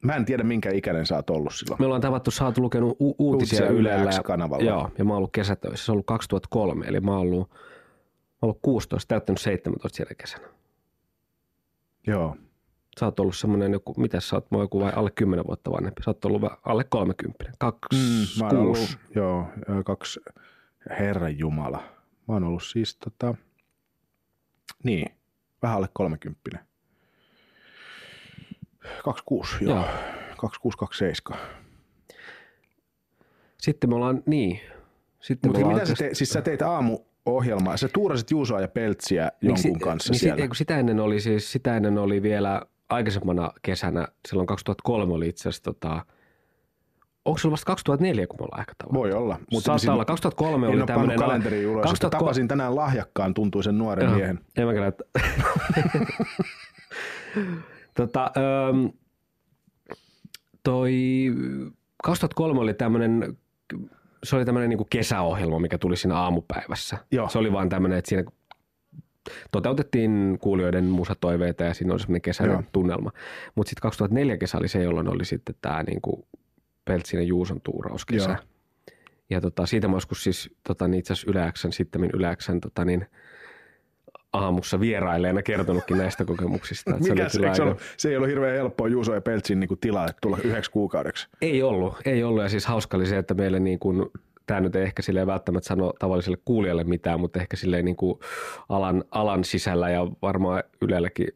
mä en tiedä minkä ikäinen sä oot ollut silloin. Me ollaan tavattu, sä oot lukenut u- uutisia Uutisia Yle X-kanavalla. Joo, ja mä oon ollut kesätöissä. Se on ollut 2003, eli mä oon ollut, mä oon ollut 16, täyttänyt 17 siellä kesänä. Joo. Sä oot ollut semmoinen joku, mitä sä oot, mä joku vai alle 10 vuotta vanhempi. Sä oot ollut alle 30, kaksi, Mm, ollut, joo, kaksi, herran jumala. Mä oon ollut siis tota, niin, vähän alle 30. 26, joo. Joo. joo. 26, 27. Sitten me ollaan, niin. Sitten Mutta me ollaan mitä sä teit, siis sä teit aamuohjelmaa, sä tuurasit Juusoa ja Peltsiä Niin jonkun si- kanssa niin siellä. Sitä ennen oli siis, sitä ennen oli vielä aikaisemmana kesänä, silloin 2003 oli itse asiassa tota, onko se ollut vasta 2004, kun me ollaan ehkä tavattu? Voi olla. Mutta Saattaa olla. 2003 en oli tämmöinen... kalenteriin ulos, 2003... 2003 tapasin tänään lahjakkaan tuntuisen nuoren Joo, miehen. En mä kyllä. [laughs] tota, öm, toi 2003 oli tämmöinen, se oli tämmöinen niinku kesäohjelma, mikä tuli siinä aamupäivässä. Joo. Se oli vaan tämmöinen, että siinä toteutettiin kuulijoiden musatoiveita ja siinä oli semmoinen kesäinen Joo. tunnelma. Mutta sitten 2004 kesä oli se, jolloin oli sitten tämä niinku Peltsinen Juuson tuurauskesä. Joo. Ja tota, siitä mä joskus siis tota, niin itse asiassa Yleäksän, sitten Yleäksän tota, niin, aamussa vieraileena kertonutkin näistä kokemuksista. että se oli Mikä se, se, aika- ollut, se ei ollut hirveän helppoa Juuso ja Peltsin niin tilalle tulla yhdeksi kuukaudeksi. Ei ollut, ei ollut. Ja siis hauska oli se, että meille niin kuin, tämä nyt ei ehkä silleen välttämättä sano tavalliselle kuulijalle mitään, mutta ehkä silleen niin kuin alan, alan sisällä ja varmaan Ylelläkin,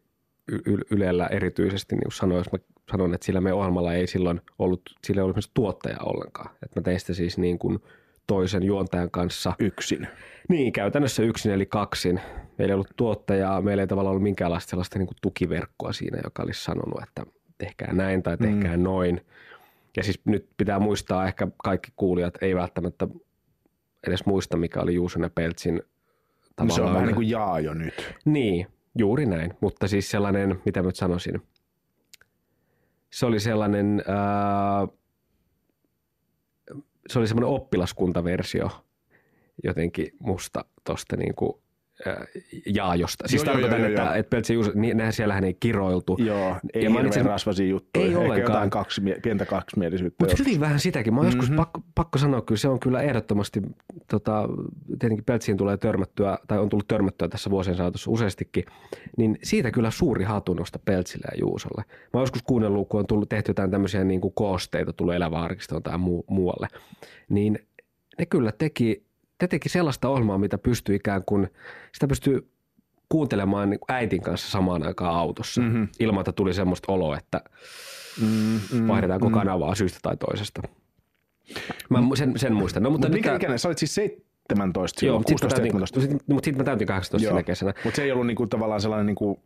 y- Ylellä erityisesti niin kuin sanoin, jos mä sanon, että sillä meidän ohjelmalla ei silloin ollut, sillä ei ollut esimerkiksi tuottaja ollenkaan. Että mä tein sitä siis niin kuin toisen juontajan kanssa. Yksin. Niin, käytännössä yksin eli kaksin. Meillä ei ollut tuottajaa, meillä ei tavallaan ollut minkäänlaista sellaista niin kuin tukiverkkoa siinä, joka olisi sanonut, että tehkää näin tai tehkää mm. noin. Ja siis nyt pitää muistaa, ehkä kaikki kuulijat ei välttämättä edes muista, mikä oli Juuson ja Peltsin No se tavallaan. on vähän niin kuin jaa jo nyt. Niin, juuri näin. Mutta siis sellainen, mitä mä nyt sanoisin, se oli sellainen, ää, se oli semmoinen oppilaskuntaversio jotenkin musta tosta niin kuin, jaajosta. Siis Joo, tarkoitan, joo, että, joo. että Peltsi Juuso, niin, nehän siellähän ei kiroiltu. Joo, ei Ja hirveän itse- rasvasia juttuja. Ei Ehkä ollenkaan. jotain kaksi, pientä kaksimielisyyttä. Mutta hyvin vähän sitäkin. Mä oon mm-hmm. joskus pakko, pakko sanoa, kyllä se on kyllä ehdottomasti, tota, tietenkin Peltsiin tulee törmättyä, tai on tullut törmättyä tässä vuosien saatossa useastikin, niin siitä kyllä suuri hatunnosta Peltsille ja Juusolle. Mä oon joskus kuunnellut, kun on tullut tehty jotain tämmöisiä niin kuin koosteita, tullut elävä arkistoon tai muu, muualle, niin ne kyllä teki, te teki sellaista ohjelmaa, mitä pystyy ikään kuin, sitä pystyy kuuntelemaan niin äitin kanssa samaan aikaan autossa, mm-hmm. ilman että tuli semmoista oloa, että Mm, mm, vaihdetaan mm. kanavaa syystä tai toisesta. Mä sen, sen muistan. No, mutta Mutta nyt mikä tää- ikäinen? Sä olit siis 17 Joo, silloin, mutta sitten 16 mä, täytin, 17 sit, mut sit mä täytin 18 sinä kesänä. Mutta se ei ollut niinku tavallaan sellainen niinku,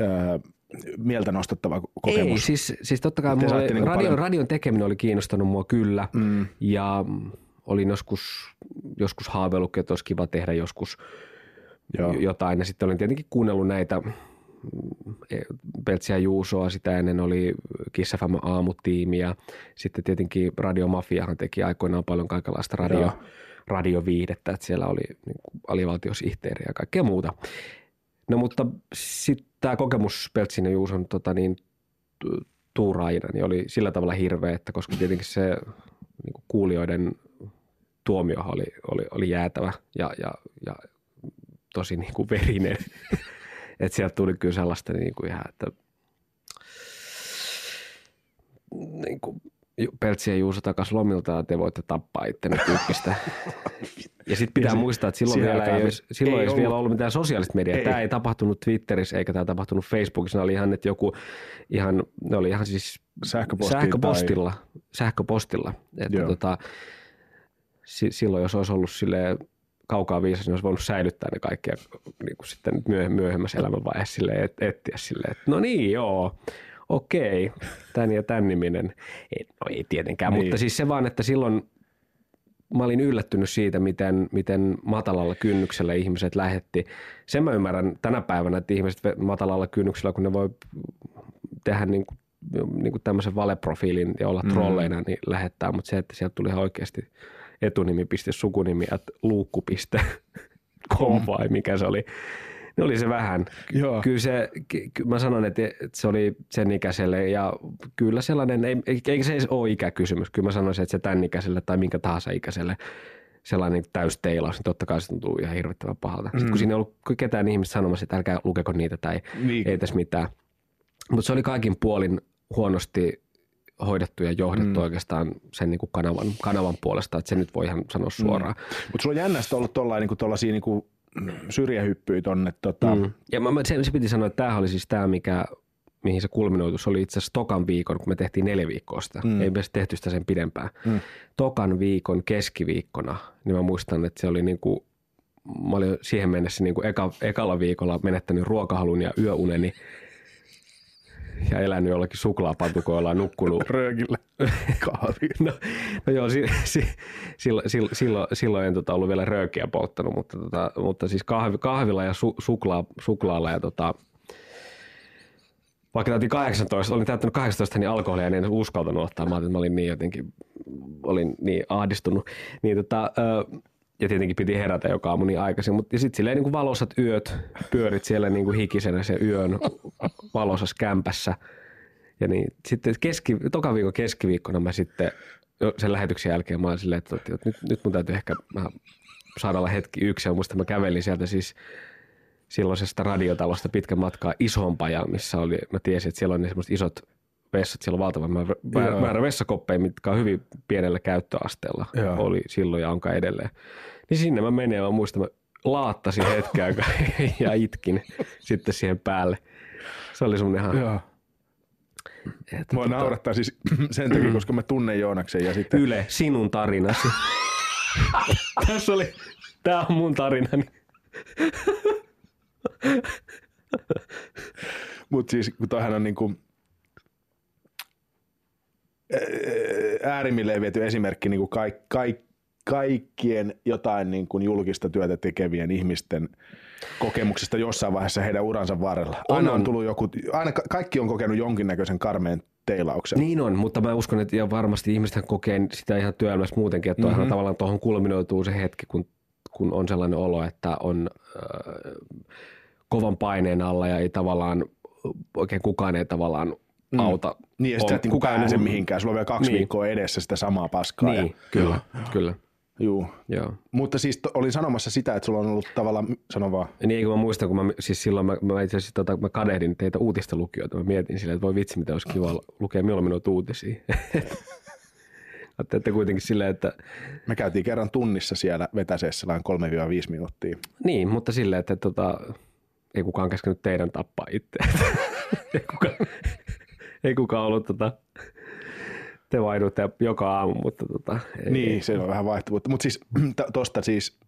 öö, mieltä nostattava kokemus. Ei, siis, siis totta kai mulla niinku radio, paljon- radion tekeminen oli kiinnostanut mua kyllä. Mm. Ja olin joskus, joskus haaveillutkin, että olisi kiva tehdä joskus Joo. jotain. Ja sitten olin tietenkin kuunnellut näitä mm, Peltsiä Juusoa, sitä ennen oli Kiss FM aamutiimi ja sitten tietenkin Radio Mafiahan teki aikoinaan paljon kaikenlaista radio, Joo. radioviihdettä, että siellä oli niin alivaltiosihteeri ja kaikkea muuta. No mutta sitten tämä kokemus Peltsin ja Juuson tota niin, tu- tuuraajina niin oli sillä tavalla hirveä, että koska tietenkin se niin kuulijoiden tuomio oli, oli, oli jäätävä ja, ja, ja tosi niin kuin verinen. [laughs] että sieltä tuli kyllä sellaista niin kuin ihan, että niin kuin Peltsi ja Juuso takas lomilta ja te voitte tappaa ittenne tyyppistä. Ja sitten pitää Ja se- muistaa, että silloin vielä ei, aikaan olisi, silloin ei ei, ollut- vielä ollut mitään sosiaalista mediaa. Ei. Tämä ei tapahtunut Twitterissä eikä tämä tapahtunut Facebookissa. Ne oli ihan, että joku ihan, ne oli ihan siis Sähköpostiin sähköpostilla. sähköpostilla. Että Joo. tota, silloin jos olisi ollut silleen kaukaa viisas, niin olisi voinut säilyttää ne kaikki ja niin kuin sitten myöh- myöhemmässä elämänvaiheessa silleen, et, etsiä silleen, että no niin joo, okei, tän ja tän niminen. Ei, no ei tietenkään, Niin. mutta siis se vaan, että silloin mä olin yllättynyt siitä, miten, miten matalalla kynnyksellä ihmiset lähetti. Sen mä ymmärrän tänä päivänä, että ihmiset matalalla kynnyksellä, kun ne voi tehdä niin kuin, niin kuin tämmöisen valeprofiilin ja olla trolleina, niin lähettää. Mutta se, että sieltä tuli ihan oikeasti etunimi, piste, sukunimi, että luukku.com [laughs] vai mikä se oli. Ne oli se vähän. Joo. Kyllä se, mä sanon, että se oli sen ikäiselle ja kyllä sellainen, ei, ei- eikä se edes ole ikäkysymys. Kyllä mä sanoisin, että se tämän ikäiselle tai minkä tahansa ikäiselle sellainen täysteilaus, niin totta kai se tuntuu ihan hirvittävän pahalta. Sitten kun siinä ei ollut ketään ihmistä sanomassa, että älkää lukeko niitä tai Niin. ei tässä mitään. Mutta se oli kaikin puolin huonosti hoidettu ja johdettu mm. oikeastaan sen niin kuin kanavan, kanavan puolesta, että se nyt voi ihan sanoa suoraan. Mm. Mutta sulla on jännästä ollut tuollaisia niin niin syrjähyppyjä tonne. Tota... Mm. Ja mä, se, se, piti sanoa, että tämä oli siis tämä, mikä, mihin se kulminoitus oli itse asiassa tokan viikon, kun me tehtiin neljä viikkoa sitä. Mm. Ei me tehty sitä sen pidempään. Mm. Tokan viikon keskiviikkona, niin mä muistan, että se oli niin kuin, mä olin siihen mennessä niin kuin eka, ekalla viikolla menettänyt ruokahalun ja yöuneni ja elänyt jollakin suklaapatukoilla ja nukkunut. [laughs] Röökillä kahvia. no, no joo, si, si, silloin, silloin, silloin en tota, ollut vielä röökiä polttanut, mutta, tota, mutta siis kahvi, kahvilla ja su, suklaa, suklaalla ja tota, vaikka täytin 18, olin täyttänyt 18, niin alkoholia en edes uskaltanut ottaa. Mä, että mä olin niin jotenkin, olin niin ahdistunut. Niin tota, ja tietenkin piti herätä joka aamu niin aikaisin, mutta sitten silleen niin kuin valosat yöt, pyörit siellä niin kuin hikisenä sen yön valosas kämpässä. Ja niin sitten keski, toka viikon keskiviikkona mä sitten sen lähetyksen jälkeen mä olin silleen, että, että nyt, nyt mun täytyy ehkä saada olla hetki yksi. Ja muista mä kävelin sieltä siis silloisesta radiotalosta pitkän matkaa isoon pajaan, missä oli, mä tiesin, että siellä on ne semmoiset isot vessat, siellä on valtava määrä, Joo. määrä vessakoppeja, mitkä on hyvin pienellä käyttöasteella. Joo. Oli silloin ja onkaan edelleen. Niin sinne mä menin ja mä muistan, mä laattasin hetken [laughs] ja itkin sitten siihen päälle. Se oli semmoinen ihan... Joo. Että Mua tota... naurattaa siis [clears throat] sen takia, koska mä tunnen Joonaksen ja sitten... Yle, sinun tarinasi. [laughs] Tässä oli, tää on mun tarinani. Mutta siis kun toihan on niinku äärimmilleen viety esimerkki niin kuin kaik, kaik, kaikkien jotain niin kuin julkista työtä tekevien ihmisten kokemuksista jossain vaiheessa heidän uransa varrella. Aina on, tullut joku, aina kaikki on kokenut jonkinnäköisen karmeen teilauksen. Niin on, mutta mä uskon, että ja varmasti ihmiset kokee sitä ihan työelämässä muutenkin, että mm-hmm. tavallaan tuohon kulminoituu se hetki, kun, kun on sellainen olo, että on äh, kovan paineen alla ja ei tavallaan oikein kukaan ei tavallaan mm. auta. Niin, ja sitten kukaan ei pääse mihinkään. Sulla on vielä kaksi niin. viikkoa edessä sitä samaa paskaa. Niin, ja, kyllä, kyllä. Juu. Joo. Mutta siis to, olin sanomassa sitä, että sulla on ollut tavallaan, sano vaan. Niin, kun mä muistan, kun mä, siis silloin mä, mä itse asiassa tota, mä kadehdin teitä uutista lukijoita. Mä mietin silleen, että voi vitsi, mitä olisi kiva lukea milloin minut uutisia. [laughs] Teette kuitenkin silleen, että... Me käytiin kerran tunnissa siellä vetäseessä vain 3-5 minuuttia. Niin, mutta silleen, että tota, ei kukaan käskenyt teidän tappaa itse. [laughs] ei, kukaan, ei kukaan ollut tota, te vaihdutte joka aamu, mutta tota, ei, Niin, se on vähän vaihtuvuutta. Mutta siis [clears throat] tuosta siis,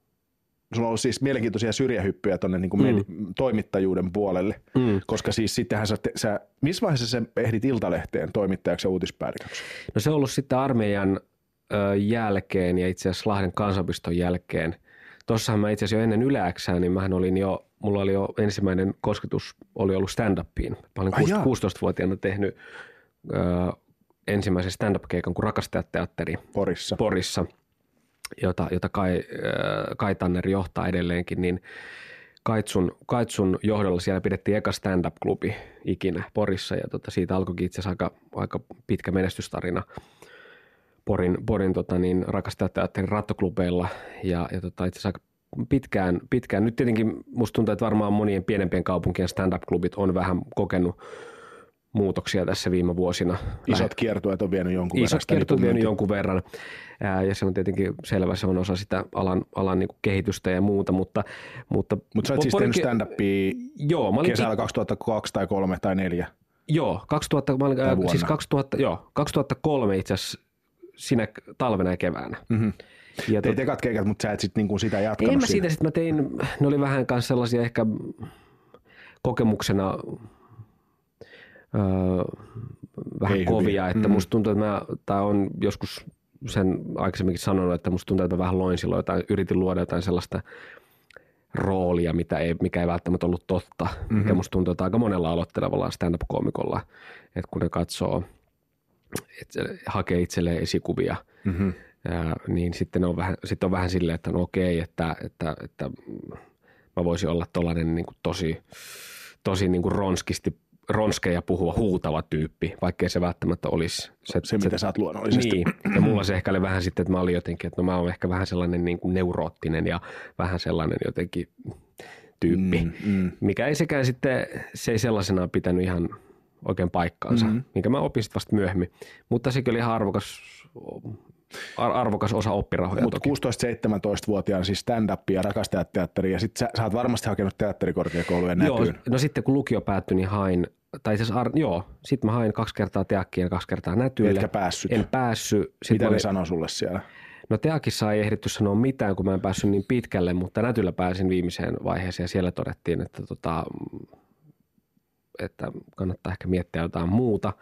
sulla on ollut siis mielenkiintoisia syrjähyppyjä tuonne niin kuin mm. toimittajuuden puolelle, mm. koska siis sittenhän sä, te, sä, missä vaiheessa sä ehdit Iltalehteen toimittajaksi ja uutispäälliköksi? No se on ollut sitten armeijan ö, jälkeen ja itse asiassa Lahden kansapiston jälkeen. Tuossahan mä itse asiassa jo ennen yläksää, niin mähän olin jo, mulla oli jo ensimmäinen kosketus, oli ollut stand-upiin. Mä olin 16-vuotiaana tehnyt ö, ensimmäisen stand-up-keikan kuin Rakastajateatteri Porissa, Porissa jota, jota Kai, äh, Kai Tanner johtaa edelleenkin, niin Kaitsun, Kaitsun johdolla siellä pidettiin eka stand-up-klubi ikinä Porissa ja tota, siitä alkoikin itse asiassa aika, aika pitkä menestystarina Porin, Porin tota, niin, rakastajateatterin rattoklubeilla ja, ja tota, itse asiassa aika pitkään, pitkään. Nyt tietenkin musta tuntuu, että varmaan monien pienempien kaupunkien stand-up-klubit on vähän kokenut muutoksia tässä viime vuosina. Isot kiertueet on vienyt jonkun Isot verran. Isot kiertueet on vienyt jonkun verran ja se on tietenkin selvä, se on osa sitä alan, alan niin kuin kehitystä ja muuta, mutta... Mutta, mutta sä olet siis tehnyt stand-upia joo, mä olin kesällä 2002 tai 3 tai 4? Joo, 2000, mä olin, äh, siis 2000, joo, 2003 itse asiassa sinä talvena ja keväänä. Mm-hmm. Ja Teit tot... ekat keikat, mutta sä et sit niinku sitä jatkanut En mä siitä, sit mä tein, ne oli vähän kanssa sellaisia ehkä kokemuksena öö, vähän Ei kovia, hyviä. että mm. musta tuntuu, että mä, tai on joskus sen aikaisemminkin sanonut, että musta tuntuu, että mä vähän loin silloin jotain, yritin luoda jotain sellaista roolia, mitä ei, mikä ei välttämättä ollut totta. Mm-hmm. Mikä musta tuntuu, että aika monella aloittelevalla stand-up-koomikolla, että kun ne katsoo, että hakee itselleen esikuvia, mm-hmm. Ja, niin sitten on vähän, sitten on vähän silleen, että no okei, että, että, että mä voisin olla tollainen niin kuin tosi, tosi niin kuin ronskisti ronskeja puhuva huutava tyyppi, vaikkei se välttämättä olisi. Se, se mitä sä oot luonnollisesti. Niin, ja mulla se ehkä oli vähän sitten, että mä olin jotenkin, että no mä oon ehkä vähän sellainen niin kuin neuroottinen ja vähän sellainen jotenkin tyyppi, mm, mm. mikä ei sekään sitten, se ei sellaisenaan pitänyt ihan oikein paikkaansa, Mhm. mm-hmm. minkä mä opin sitten vasta myöhemmin. Mutta sekin oli ihan arvokas, ar- arvokas osa oppirahoja Mutta toki. 16-17-vuotiaana siis stand-up ja rakastajat teatteria, ja sit sä, sä oot varmasti hakenut teatterikorkeakoulujen Joo, näkyyn. no sitten kun lukio päättyi, niin hain, tai asiassa, ar- joo, sitten mä hain kaksi kertaa teakkiin ja kaksi kertaa nätyille. Etkä päässyt. En päässyt. Sit Mitä ne olin- sanoo sulle siellä? No Teakissa ei ehditty sanoa mitään, kun mä en päässyt niin pitkälle, mutta Nätyllä pääsin viimeiseen vaiheeseen ja siellä todettiin, että, tota, että kannattaa ehkä miettiä jotain muuta.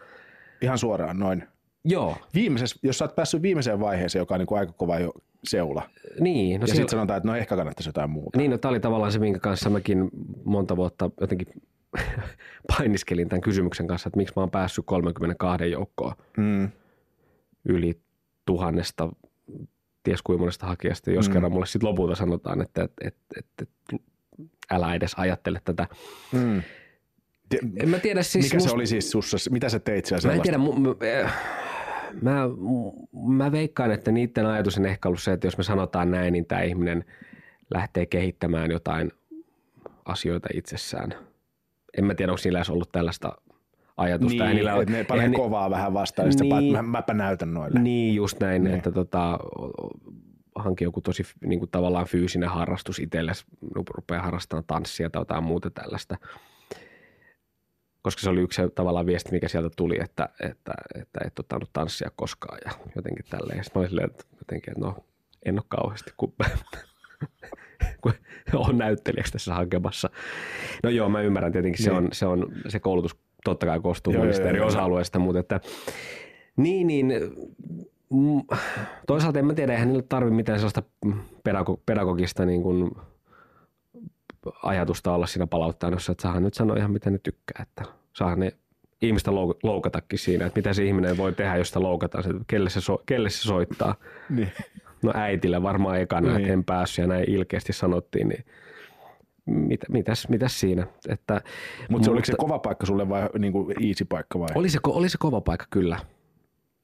Ihan suoraan noin. Joo, Viimeises, jos sä oot päässyt viimeiseen vaiheeseen, joka on niin kuin aika kova jo seula, niin. No ja sitten sanotaan, että no ehkä kannattaisi jotain muuta. niin, no tämä oli tavallaan se, minkä kanssa mäkin monta vuotta jotenkin [laughs] painiskelin tämän kysymyksen kanssa, että miksi mä oon päässyt 32 joukkoon Mm. yli tuhannesta ties kuinka monesta hakijasta, jos Mm. kerran mulle sitten lopulta sanotaan, että, että, että, että, että älä edes ajattele tätä. Mm. En mä tiedä siis... Mikä se oli siis sussa? Mitä sä teit siellä Mä en sellaista? tiedä, eh, mä, mä veikkaan, että niiden ajatus on ehkä ollut se, että jos me sanotaan näin, niin tämä ihminen lähtee kehittämään jotain asioita itsessään. En mä tiedä, onko niillä edes ollut tällaista ajatusta. Niin, niillä että ne panee ni- kovaa vähän vastaan, niin, Niin. mä, mäpä näytän noille. Niin, just näin, Niin. että tota, hanki joku tosi niin kuin tavallaan fyysinen harrastus itselle, rupeaa harrastamaan tanssia tai jotain muuta tällaista. Koska se oli yksi se tavallaan viesti, mikä sieltä tuli, että, että, että et ottanut tanssia koskaan ja jotenkin tälleen. Sitten mä olin silleen, että jotenkin, että no en ole kauheasti, kun, [laughs] kun on näyttelijäksi tässä hakemassa. No joo, mä ymmärrän tietenkin, se, Niin. on, se, on, se koulutus totta kai koostuu Joo, monista joo, eri joo. osa-alueista, mutta että niin, niin mm, toisaalta en mä tiedä, eihän niille tarvi mitään sellaista pedago- pedagogista niin kuin ajatusta olla siinä palauttajanossa, että saahan nyt sanoa ihan mitä ne tykkää, että saahan ne ihmistä lou- loukatakin siinä, että mitä se ihminen voi tehdä, jos sitä loukataan, se, että kelle, se so- kelle se soittaa. Niin. No äitille varmaan ekana, Niin. että en päässyt ja näin ilkeästi sanottiin, niin mit, mitäs, mitäs siinä? Että, Mutta se oliko se kova paikka sulle vai niin kuin easy paikka vai? Oli se, oli se kova paikka kyllä.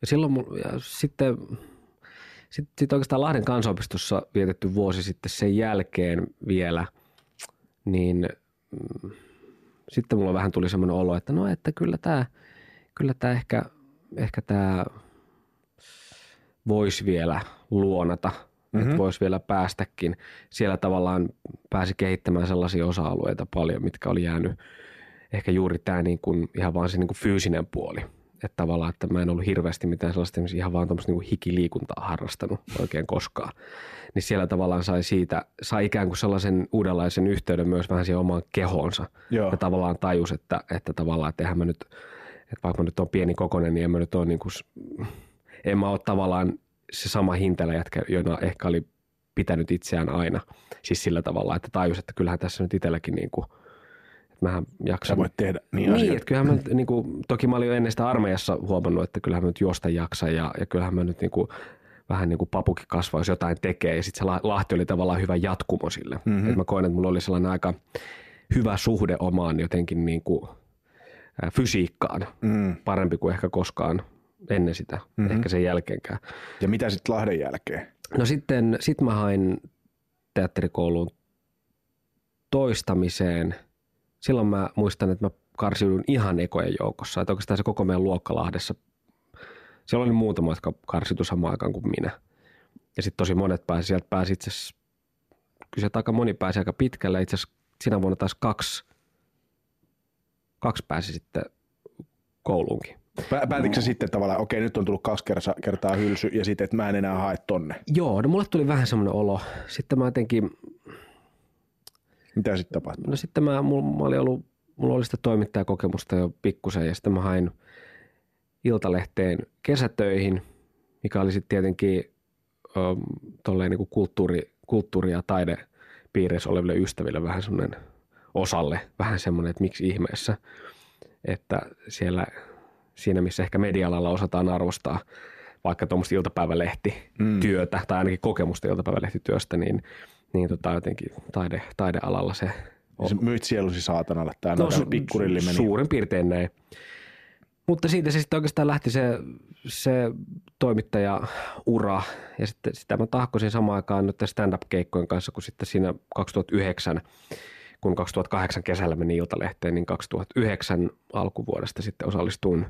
Ja silloin ja sitten, sitten, sitten oikeastaan Lahden kansanopistossa vietetty vuosi sitten sen jälkeen vielä, niin mm, sitten mulla vähän tuli semmoinen olo, että no että kyllä tämä, kyllä tämä ehkä, ehkä tämä voisi vielä luonata, mm-hmm. että voisi vielä päästäkin. Siellä tavallaan pääsi kehittämään sellaisia osa-alueita paljon, mitkä oli jäänyt ehkä juuri tämä niin kuin, ihan vaan se niin kuin fyysinen puoli. Että tavallaan, että mä en ollut hirveästi mitään sellaista ihan vaan tämmöistä niin hikiliikuntaa harrastanut oikein koskaan. Niin siellä tavallaan sai siitä, sai ikään kuin sellaisen uudenlaisen yhteyden myös vähän siihen omaan kehoonsa. Joo. Ja tavallaan tajus, että, että tavallaan, että eihän mä nyt, että vaikka mä nyt on pieni kokonen, niin en mä nyt ole niin kuin, en mä ole tavallaan se sama hintelä jätkä, jona ehkä oli pitänyt itseään aina. Siis sillä tavalla, että tajus, että kyllähän tässä nyt itselläkin niin kuin, että mähän jaksan. Sä voit tehdä niin, Niin, että kyllähän mä nyt, niin kuin, toki mä olin jo ennen sitä armeijassa huomannut, että kyllähän mä nyt juosta jaksa ja, ja kyllähän mä nyt niin kuin, vähän niin kuin papukin kasvaa, jos jotain tekee. Ja sitten se La- Lahti oli tavallaan hyvä jatkumo sille. Mhm. Mm-hmm. Et mä koen, että mulla oli sellainen aika hyvä suhde omaan jotenkin niin kuin, fysiikkaan. Mm. Parempi kuin ehkä koskaan ennen sitä, Mhm. mm-hmm. ehkä sen jälkeenkään. Ja mitä sitten Lahden jälkeen? No sitten sit mä hain teatterikouluun toistamiseen. Silloin mä muistan, että mä karsiudun ihan ekojen joukossa. Että oikeastaan se koko meidän luokka Lahdessa, siellä oli muutama, jotka karsitu samaan aikaan kuin minä. Ja sitten tosi monet pääsi, sieltä pääsi itse asiassa, kyllä aika moni pääsi aika pitkälle. Itse asiassa sinä vuonna taas kaksi, kaksi pääsi sitten kouluunkin. Pä- Päätitkö sä sitten tavallaan, okei nyt on tullut kaksi kertaa, kertaa hylsy ja sitten, että mä en enää hae tonne. Joo, no mulle tuli vähän semmoinen olo. Sitten mä jotenkin, Mitä sitten tapahtuu? No sitten mä, mulla, mä oli ollut, mulla oli sitä toimittajakokemusta jo pikkusen ja sitten mä hain Iltalehteen kesätöihin, mikä oli sitten tietenkin ö, tolleen niin kuin kulttuuri, kulttuuri- ja taidepiireissä oleville ystäville vähän semmoinen osalle, vähän semmoinen, että miksi ihmeessä, että siellä siinä missä ehkä media-alalla osataan arvostaa vaikka tuommoista iltapäivälehtityötä mm. tai ainakin kokemusta iltapäivälehtityöstä, niin, niin tota jotenkin taide, taidealalla se Sä myit sielusi saatanalle. Tämä no, su- pikkurilli meni. Suurin piirtein näin. Mutta siitä se sitten oikeastaan lähti se, se toimittaja-ura ja sitten sitä mä tahkosin samaan aikaan nyt stand-up-keikkojen kanssa, kun sitten siinä 2009, kun 2008 kesällä meni Iltalehteen, niin 2009 alkuvuodesta sitten osallistuin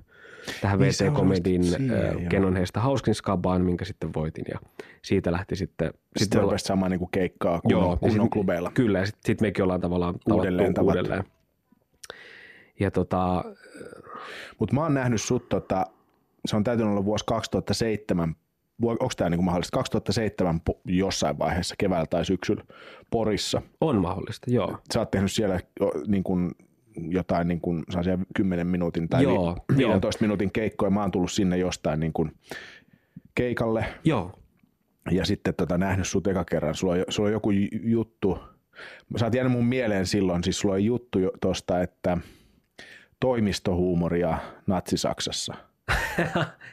tähän Niin siihen, joo. Kenon heistä hauskin skabaan, minkä sitten voitin ja siitä lähti sitten... Sitten olla- rupesi saamaan niinku keikkaa Joo, kunnon, ja kunnon sit- klubeilla. Kyllä, ja sitten sit mekin ollaan tavallaan Uudelleen tavattu uudelleen. Ja tota, Mutta mä oon nähnyt sut, tota, se on täytynyt olla vuosi 2007, onko tämä niinku mahdollista, 2007 po- jossain vaiheessa keväällä tai syksyllä Porissa. on mahdollista, joo. Sä oot tehnyt siellä niin kuin, jotain niin kuin, 10 minuutin tai Joo, vi- joo. 15 minuutin keikkoja. Mä oon tullut sinne jostain niin kuin keikalle Joo, ja sitten tota, nähnyt sut eka kerran. Sulla on, sulla on joku ju- juttu, sä oot jäänyt mun mieleen silloin, siis sulla on juttu tosta, että toimistohuumoria Natsi-Saksassa. [laughs]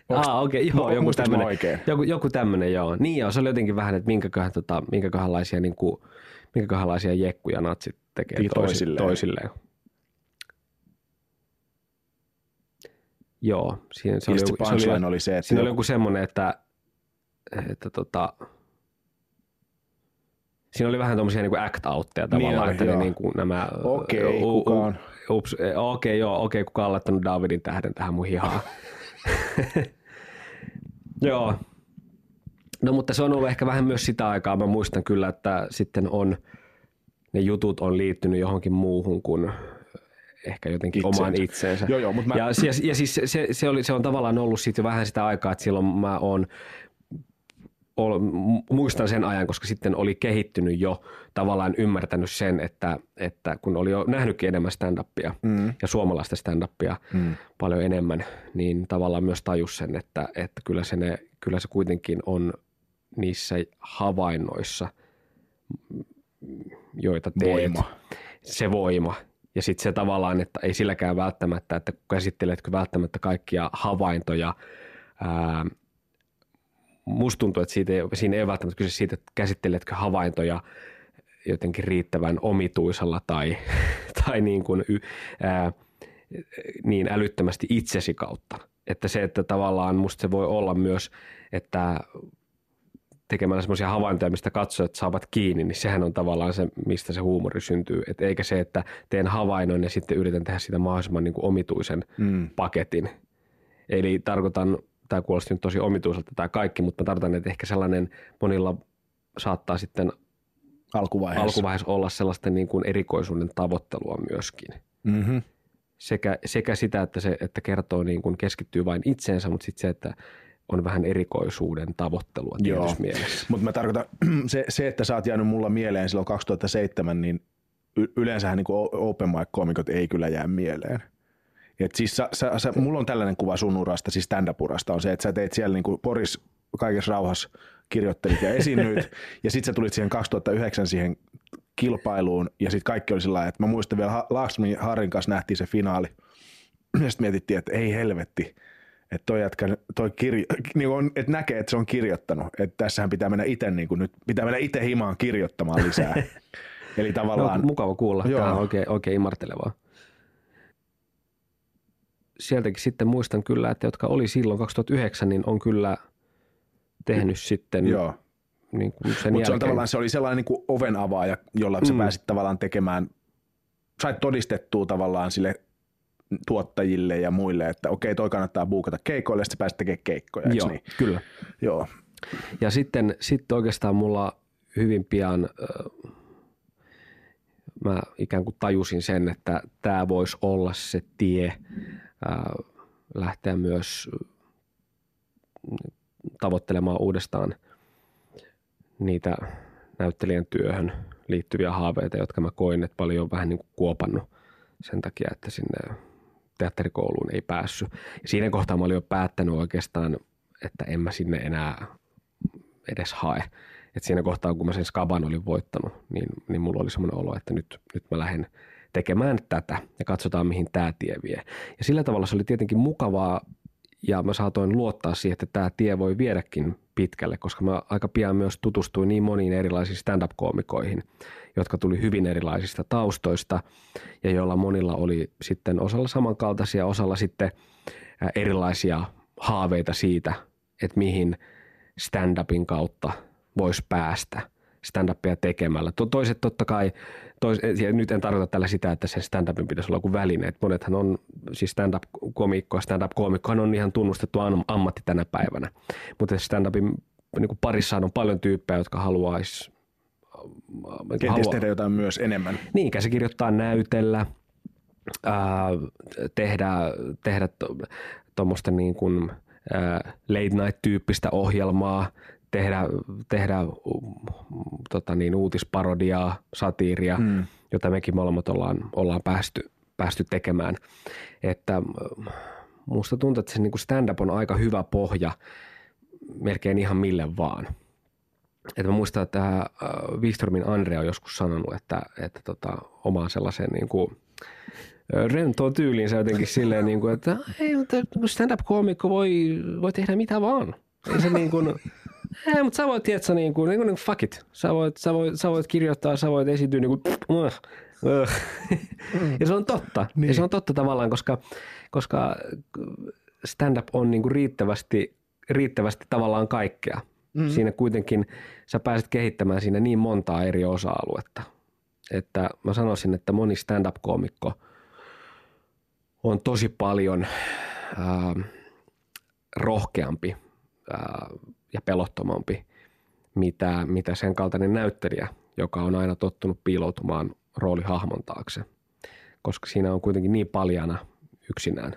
ah, okei, okay, joo, joku oikein? joku, joku tämmöinen, joo. Niin joo, se oli jotenkin vähän, että minkäköhän, tota, minkäköhänlaisia, niin kuin, minkäköhänlaisia jekkuja natsit tekee toisi- toisilleen. toisilleen. Joo, siinä se oli, se oli, oli se, että siinä oli joku- semmoinen, että, että tota, siinä oli vähän tuommoisia niin act-outteja tavallaan, oli, että ne joo. niin kuin nämä... Okei, u- u- kuka on? Ups, eh, okei, joo, okei, kuka on laittanut Davidin tähden tähän mun hihaan. [laughs] joo. No mutta se on ollut ehkä vähän myös sitä aikaa. Mä muistan kyllä, että sitten on, ne jutut on liittynyt johonkin muuhun kuin ehkä jotenkin Itseensä. omaan itseensä. Joo, joo, mut mä- ja, ja, ja siis se, se, se, oli, se on tavallaan ollut sitten jo vähän sitä aikaa, että silloin mä oon ol, mu- muistan sen ajan, koska sitten oli kehittynyt jo tavallaan ymmärtänyt sen, että, että kun oli jo nähnytkin enemmän stand-upia mm. ja suomalaista stand-upia mm. paljon enemmän, niin tavallaan myös tajus sen, että, että kyllä, se ne, kyllä se kuitenkin on niissä havainnoissa, joita teet. Voima. Se voima. Ja sitten se tavallaan, että ei silläkään välttämättä, että käsitteletkö välttämättä kaikkia havaintoja, ää, musta tuntuu, että siitä ei, siinä ei välttämättä kyse siitä, että käsitteletkö havaintoja jotenkin riittävän omituisella tai, [laughs] tai niin, kuin, ää, niin älyttömästi itsesi kautta. Että se, että tavallaan musta se voi olla myös, että tekemällä semmoisia havaintoja, mistä katsojat saavat kiinni, niin sehän on tavallaan se, mistä se huumori syntyy. Et eikä se, että teen havainnon ja sitten yritän tehdä sitä mahdollisimman niin kuin omituisen mm. paketin. Eli tarkoitan, tämä kuulosti nyt tosi omituiselta tämä kaikki, mutta tarkoitan, että ehkä sellainen monilla saattaa sitten alkuvaiheessa. alkuvaiheessa olla sellaista niin kuin erikoisuuden tavoittelua myöskin. mm-hmm. Sekä, sekä sitä, että se että kertoo niin kuin keskittyy vain itseensä, mutta sitten se, että on vähän erikoisuuden tavoittelua Joo. tietyssä mielessä. Mutta mä tarkoitan, [clears throat] se, se, että sä oot jäänyt mulla mieleen silloin 2007, niin y- yleensähän niin open mic-komikot ei kyllä jää mieleen. Et siis sä, sä, sä, mulla on tällainen kuva sun urasta, siis stand-up-urasta, on se, että sä teit siellä niin Poris kaikessa rauhassa, kirjoittelit ja [laughs] esiinnyit, ja sitten sä tulit siihen 2009 siihen kilpailuun, ja sitten kaikki oli sillä lailla, että mä muistan vielä Laaksonin Harrin kanssa nähtiin se finaali, [clears throat] ja sitten mietittiin, että ei helvetti, että toi jätkä, toi kirjo, niin on, että näkee, että se on kirjoittanut, että tässähän pitää mennä itse niin nyt, pitää mennä itse himaan kirjoittamaan lisää. [laughs] Eli No, tavallaan, mukava kuulla. Joo. Tämä on oikein, oikein imartelevaa. Sieltäkin sitten muistan kyllä, että jotka oli silloin 2009, niin on kyllä tehnyt sitten joo. niin kuin sen Mutta se, on tavallaan, se oli sellainen niin kuin oven avaaja, jolla mm. sä pääsit tavallaan tekemään, sait todistettua tavallaan sille tuottajille ja muille, että okei, toi kannattaa buukata keikoille, ja sitten sä pääsit tekemään keikkoja, Joo, niin? kyllä. Joo. Ja sitten, sitten oikeastaan mulla hyvin pian äh, mä ikään kuin tajusin sen, että tämä voisi olla se tie äh, lähteä myös tavoittelemaan uudestaan niitä näyttelijän työhön liittyviä haaveita, jotka mä koin, että paljon on vähän niin kuin kuopannut sen takia, että sinne teatterikouluun ei päässyt. Ja siinä kohtaa mä olin jo päättänyt oikeastaan, että en mä sinne enää edes hae. Et siinä kohtaa, kun mä sen skaban olin voittanut, niin, niin mulla oli semmoinen olo, että nyt, nyt mä lähden tekemään tätä ja katsotaan, mihin tämä tie vie. Ja sillä tavalla se oli tietenkin mukavaa ja mä saatoin luottaa siihen, että tämä tie voi viedäkin pitkälle, koska mä aika pian myös tutustuin niin moniin erilaisiin stand-up-koomikoihin, jotka tuli hyvin erilaisista taustoista ja joilla monilla oli sitten osalla samankaltaisia, osalla sitten erilaisia haaveita siitä, että mihin stand-upin kautta voisi päästä stand-upia tekemällä. To- Toiset totta kai, tois, ja nyt en tarkoita tällä sitä, että sen stand-upin pitäisi olla joku väline. Et monethan on, siis stand-up-komikko ja stand-up-komikkohan on ihan tunnustettu am- ammatti tänä päivänä. Mutta stand-upin niin parissaan on paljon tyyppejä, jotka haluaisi Kenties tehdä jotain myös enemmän. Niin, käsikirjoittaa näytellä, ää, tehdä, tehdä tuommoista niin kuin, ää, late night-tyyppistä ohjelmaa, tehdä, tehdä tota niin, uutisparodiaa, satiiria, mm. jota mekin molemmat ollaan, ollaan päästy, päästy tekemään. Että musta tuntuu, että se niin kuin stand-up on aika hyvä pohja melkein ihan mille vaan – että mä muistan, että äh, Wikströmin Andre on joskus sanonut, että, että tota, omaan sellaisen niin kuin, rentoon tyyliinsä jotenkin [laughs] silleen, niin kuin, että ei, mutta stand-up-koomikko voi, voi tehdä mitä vaan. Ei se niin kuin, ei, mutta sä voit, tiedätkö, niin kuin, niin kuin, fuck it. Sä voit, sä voit, sä voit kirjoittaa, sä voit esiintyä niin kuin, uh, uh. ja se on totta. Niin. Ja se on totta tavallaan, koska, koska stand-up on niin kuin riittävästi, riittävästi tavallaan kaikkea. Mm. Siinä kuitenkin sä pääset kehittämään siinä niin montaa eri osa-aluetta. Että mä sanoisin, että moni stand-up-koomikko on tosi paljon ää, rohkeampi ää, ja pelottomampi, mitä, mitä sen kaltainen näyttelijä, joka on aina tottunut piiloutumaan roolihahmon taakse. Koska siinä on kuitenkin niin paljana yksinään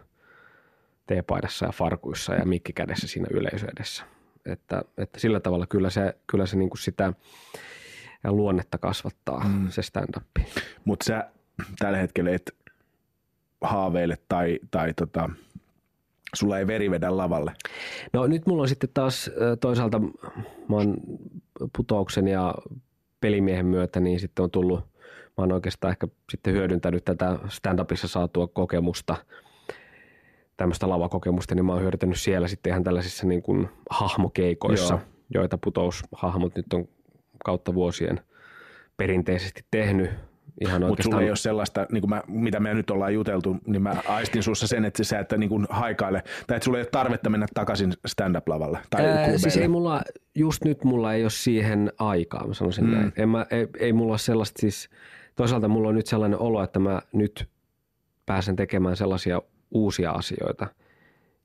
teepaidassa ja farkuissa ja mikki kädessä siinä yleisö edessä että, että sillä tavalla kyllä se, kyllä se niin kuin sitä luonnetta kasvattaa mm. se stand-up. Mutta sä tällä hetkellä et haaveile tai, tai tota, sulla ei veri vedä lavalle? No nyt mulla on sitten taas toisaalta, mä oon putouksen ja pelimiehen myötä, niin sitten on tullut, mä oon oikeastaan ehkä sitten hyödyntänyt tätä stand-upissa saatua kokemusta – tämmöistä lavakokemusta, niin mä oon hyödyntänyt siellä sitten ihan tällaisissa niin kuin hahmokeikoissa, Joo. joita putoushahmot nyt on kautta vuosien perinteisesti tehnyt. Ihan Mutta sulla ei ole sellaista, niin kuin mä, mitä me nyt ollaan juteltu, niin mä aistin sussa sen, että sä että niin kuin haikaile, tai että sulla ei ole tarvetta mennä takaisin stand-up-lavalle tai Ää, Siis ei mulla, just nyt mulla ei ole siihen aikaa, mä sanoisin mm. näin. En mä, ei, ei mulla ole sellaista siis, toisaalta mulla on nyt sellainen olo, että mä nyt pääsen tekemään sellaisia uusia asioita,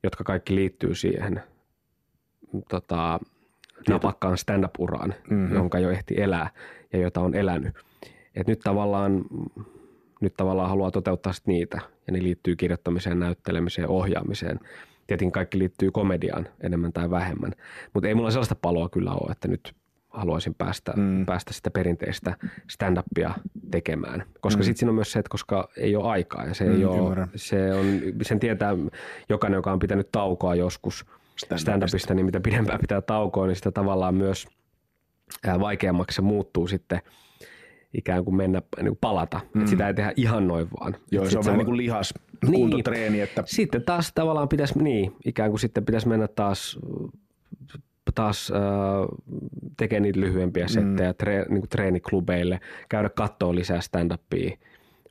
jotka kaikki liittyy siihen tota, napakkaan stand-up-uraan, mm-hmm. jonka jo ehti elää ja jota on elänyt. Et nyt tavallaan nyt tavallaan haluaa toteuttaa sit niitä, ja ne liittyy kirjoittamiseen, näyttelemiseen, ohjaamiseen. Tietenkin kaikki liittyy komediaan enemmän tai vähemmän, mutta ei mulla sellaista paloa kyllä ole, että nyt haluaisin päästä, mm. päästä sitä perinteistä stand-upia tekemään. Koska mm. sitten siinä on myös se, että koska ei ole aikaa ja se, mm, ei ole, se on, sen tietää jokainen, joka on pitänyt taukoa joskus stand-upista, niin mitä pidempään pitää taukoa, niin sitä tavallaan myös vaikeammaksi se muuttuu sitten ikään kuin mennä, niin kuin palata. Mm. Sitä ei tehdä ihan noin vaan. Joo, se on vähän niin kuin lihas niin, kuntotreeni. Että... Sitten taas tavallaan pitäisi, niin, ikään kuin sitten pitäisi mennä taas taas äh, tekee niitä lyhyempiä mm. settejä mm. tre, niin kuin treeniklubeille, käydä katsoa lisää stand-upia,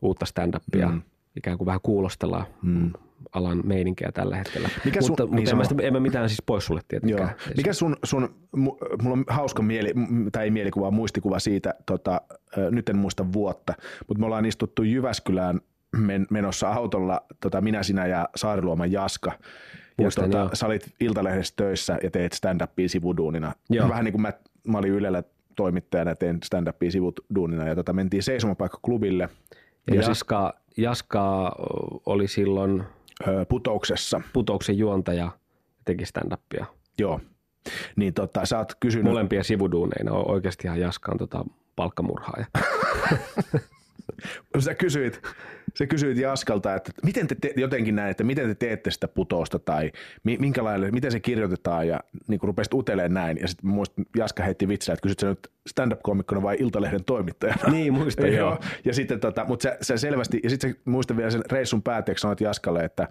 uutta stand-upia, mm. ikään kuin vähän kuulostellaan mm. Alan meininkiä tällä hetkellä. Mikä sun, mutta, niin mutta en, mä sitä, en mä mitään siis pois sulle tietenkään. Joo. Mikä sun, sun, mulla on hauska mieli, tai ei mielikuva, muistikuva siitä, tota, nyt en muista vuotta, mutta me ollaan istuttu Jyväskylään men, menossa autolla, tota, minä, sinä ja Saariluoman Jaska, ja tuota, sä olit Iltalehdessä töissä ja teet stand-upia sivuduunina. Joo. Vähän niin kuin mä, mä olin Ylellä toimittajana ja tein stand-upia sivuduunina ja tota, mentiin seisomapaikkaklubille. Ja, ja Jaska, siis, Jaska oli silloin öö, putouksessa. Putouksen juontaja ja teki stand-upia. Joo. Niin tota, sä oot kysynyt... Molempia sivuduuneina. Oikeastihan Jaska on tota palkkamurhaaja. [laughs] sä kysyit, sä kysyit Jaskalta, että miten te, te jotenkin näin, että miten te teette sitä putousta tai minkälaille, miten se kirjoitetaan ja niin kuin rupesit uteleen näin. Ja sitten muistin, Jaska heitti vitsillä, että kysyt sä nyt stand-up-komikkona vai Iltalehden toimittajana. Niin, muista [laughs] joo. joo. Ja sitten tota, mutta sä, sä, selvästi, ja sitten muistan vielä sen reissun päätteeksi sanoit Jaskalle, että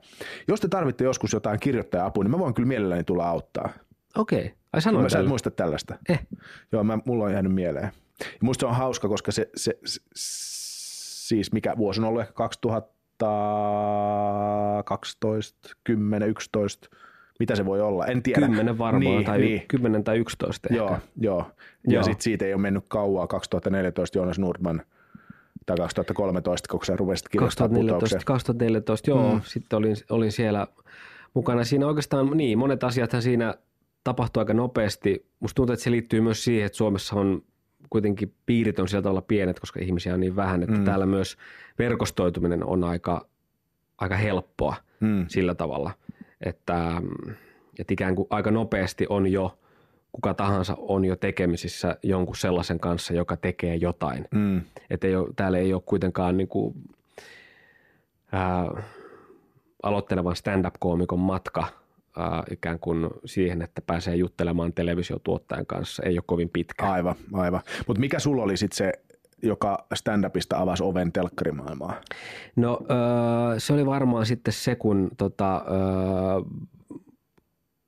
jos te tarvitte joskus jotain kirjoittaja-apua, niin mä voin kyllä mielelläni tulla auttaa. Okei. Okay. Ai sanoin Mä sä et muista tällaista. Eh. Joo, mä, mulla on jäänyt mieleen. Ja musta se on hauska, koska se, se, se siis mikä vuosi on ollut ehkä 2012, 10, 11, Mitä se voi olla? En tiedä. Kymmenen varmaan, niin, tai niin. 10 tai 11 Joo, ehkä. joo. Ja Joo. sitten siitä ei ole mennyt kauaa. 2014 Joonas Nordman tai 2013, kun sä rupesit kirjoittamaan 2014, putouksia. 2014 joo, Mm. mm. sitten olin, olin siellä mukana. Siinä oikeastaan, niin, monet asiathan siinä tapahtui aika nopeasti. Musta tuntuu, että se liittyy myös siihen, että Suomessa on kuitenkin piirit on sillä tavalla pienet, koska ihmisiä on niin vähän, että Mm. mm. täällä myös verkostoituminen on aika, aika helppoa Mm. sillä tavalla, että, että ikään kuin aika nopeasti on jo, kuka tahansa on jo tekemisissä jonkun sellaisen kanssa, joka tekee jotain. Mm. Että ei ole, täällä ei ole kuitenkaan niin kuin, ää, aloittelevan stand-up-koomikon matka ää, ikään kuin siihen, että pääsee juttelemaan televisiotuottajan kanssa. Ei ole kovin pitkä. Aivan, aivan. Mutta mikä sulla oli sitten se, joka stand-upista avasi oven telkkarimaailmaan? No öö, se oli varmaan sitten se, kun tota, öö,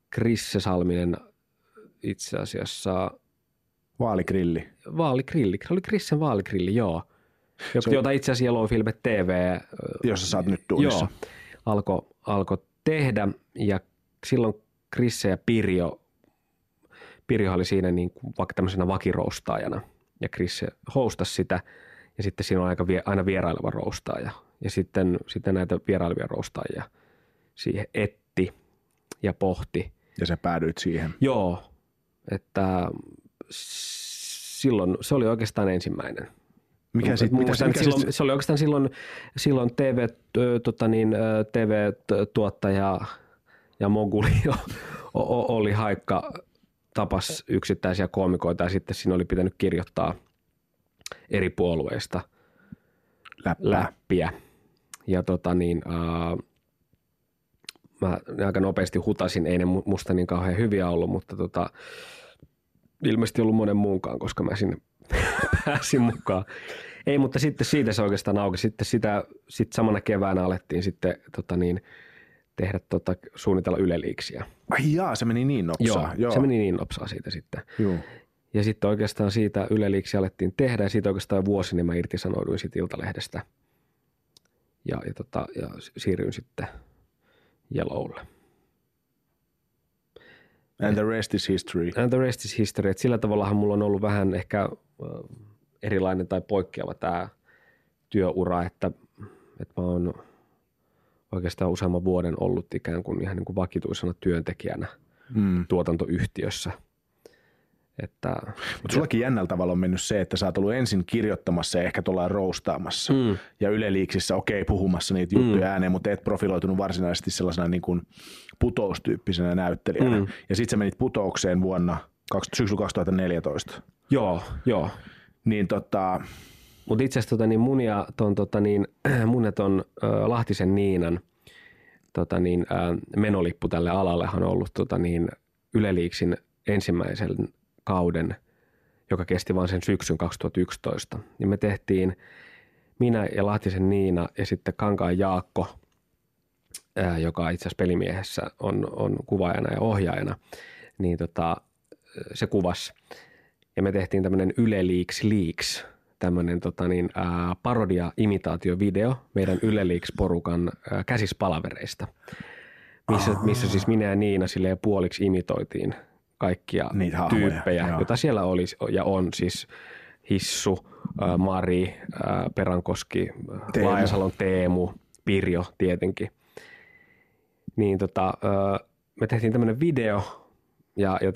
Krisse Salminen itse asiassa Vaaligrilli. vaaligrilli, se oli Krissen vaaligrilli, joo. Jota, on- jota itse asiassa Yellow Filmet TV öö, Jossa sä oot nyt duunissa. Joo, alkoi alko tehdä ja silloin Krisse ja Pirjo, Pirjo oli siinä niin kuin vaikka tämmöisenä vakiroustaajana ja Krisse hostasi sitä ja sitten siinä on aika vie, aina vieraileva roustaaja ja sitten, sitten näitä vierailevia roustaajia siihen etti ja pohti. Ja sä päädyit siihen. Joo, että silloin se oli oikeastaan ensimmäinen. Mikä sit, mitä, mikä silloin, sit, se oli oikeastaan silloin, silloin TV, tota niin, TV-tuottaja ja moguli [laughs] o- o- oli haikka tapas yksittäisiä koomikoita ja sitten siinä oli pitänyt kirjoittaa eri puolueista läppää. läppiä. Ja tota niin, ää, mä aika nopeasti hutasin, ei ne mu- musta niin kauhean hyviä ollut, mutta tota, ilmeisesti ollut monen muunkaan, koska mä sinne [laughs] pääsin mukaan. Ei, mutta sitten siitä se oikeastaan auki. Sitten sitä, sit samana keväänä alettiin sitten tota niin, tehdä tota, suunnitella yleliiksiä. Ai jaa, se meni niin nopsaa. Joo, Joo, se meni niin nopsaa siitä sitten. Joo. Ja sitten oikeastaan siitä yleliiksi alettiin tehdä ja siitä oikeastaan vuosi niin mä irtisanouduin siitä Iltalehdestä ja, ja, tota, ja siirryin sitten Yellowlle. And the rest is history. And the rest is history. Et sillä tavallahan mulla on ollut vähän ehkä erilainen tai poikkeava tämä työura, että, että mä oon oikeastaan useamman vuoden ollut ikään kuin ihan niin kuin vakituisena työntekijänä Mm. tuotantoyhtiössä. Että, Mutta sullakin jännällä tavalla on mennyt se, että sä oot ollut ensin kirjoittamassa ja ehkä tuolla roustaamassa. Mm. Ja Yle Liiksissä, okei, puhumassa niitä juttuja mm. ääneen, mutta et profiloitunut varsinaisesti sellaisena niin kuin putoustyyppisenä näyttelijänä. Mm. Ja sitten sä menit putoukseen vuonna syksyllä 2014. joo, joo. Niin tota, Mutta itse asiassa tota, niin mun ja ton, tota, niin, [clears throat] mun ja ton ö, Lahtisen Niinan tota, niin, ö, menolippu tälle alallehan on ollut tota, niin, Yle Liiksin ensimmäisen kauden, joka kesti vain sen syksyn 2011. Ja me tehtiin minä ja Lahtisen Niina ja sitten Kankaan Jaakko, ää, joka itse asiassa pelimiehessä on, on kuvaajana ja ohjaajana, niin tota, se kuvasi. Ja me tehtiin tämmöinen Yle Leaks Leaks, tämmöinen tota niin, ää, parodia-imitaatiovideo meidän Yle Leaks-porukan ää, käsispalavereista, missä, missä siis minä ja Niina silleen puoliksi imitoitiin kaikkia Niitä hahmoja, tyyppejä, joo. joita siellä oli ja on siis Hissu, ää, Mari, ää, Perankoski. Teemu. Laajasalon Teemu, Pirjo tietenkin. Niin tota, ää, me tehtiin tämmöinen video ja, ja,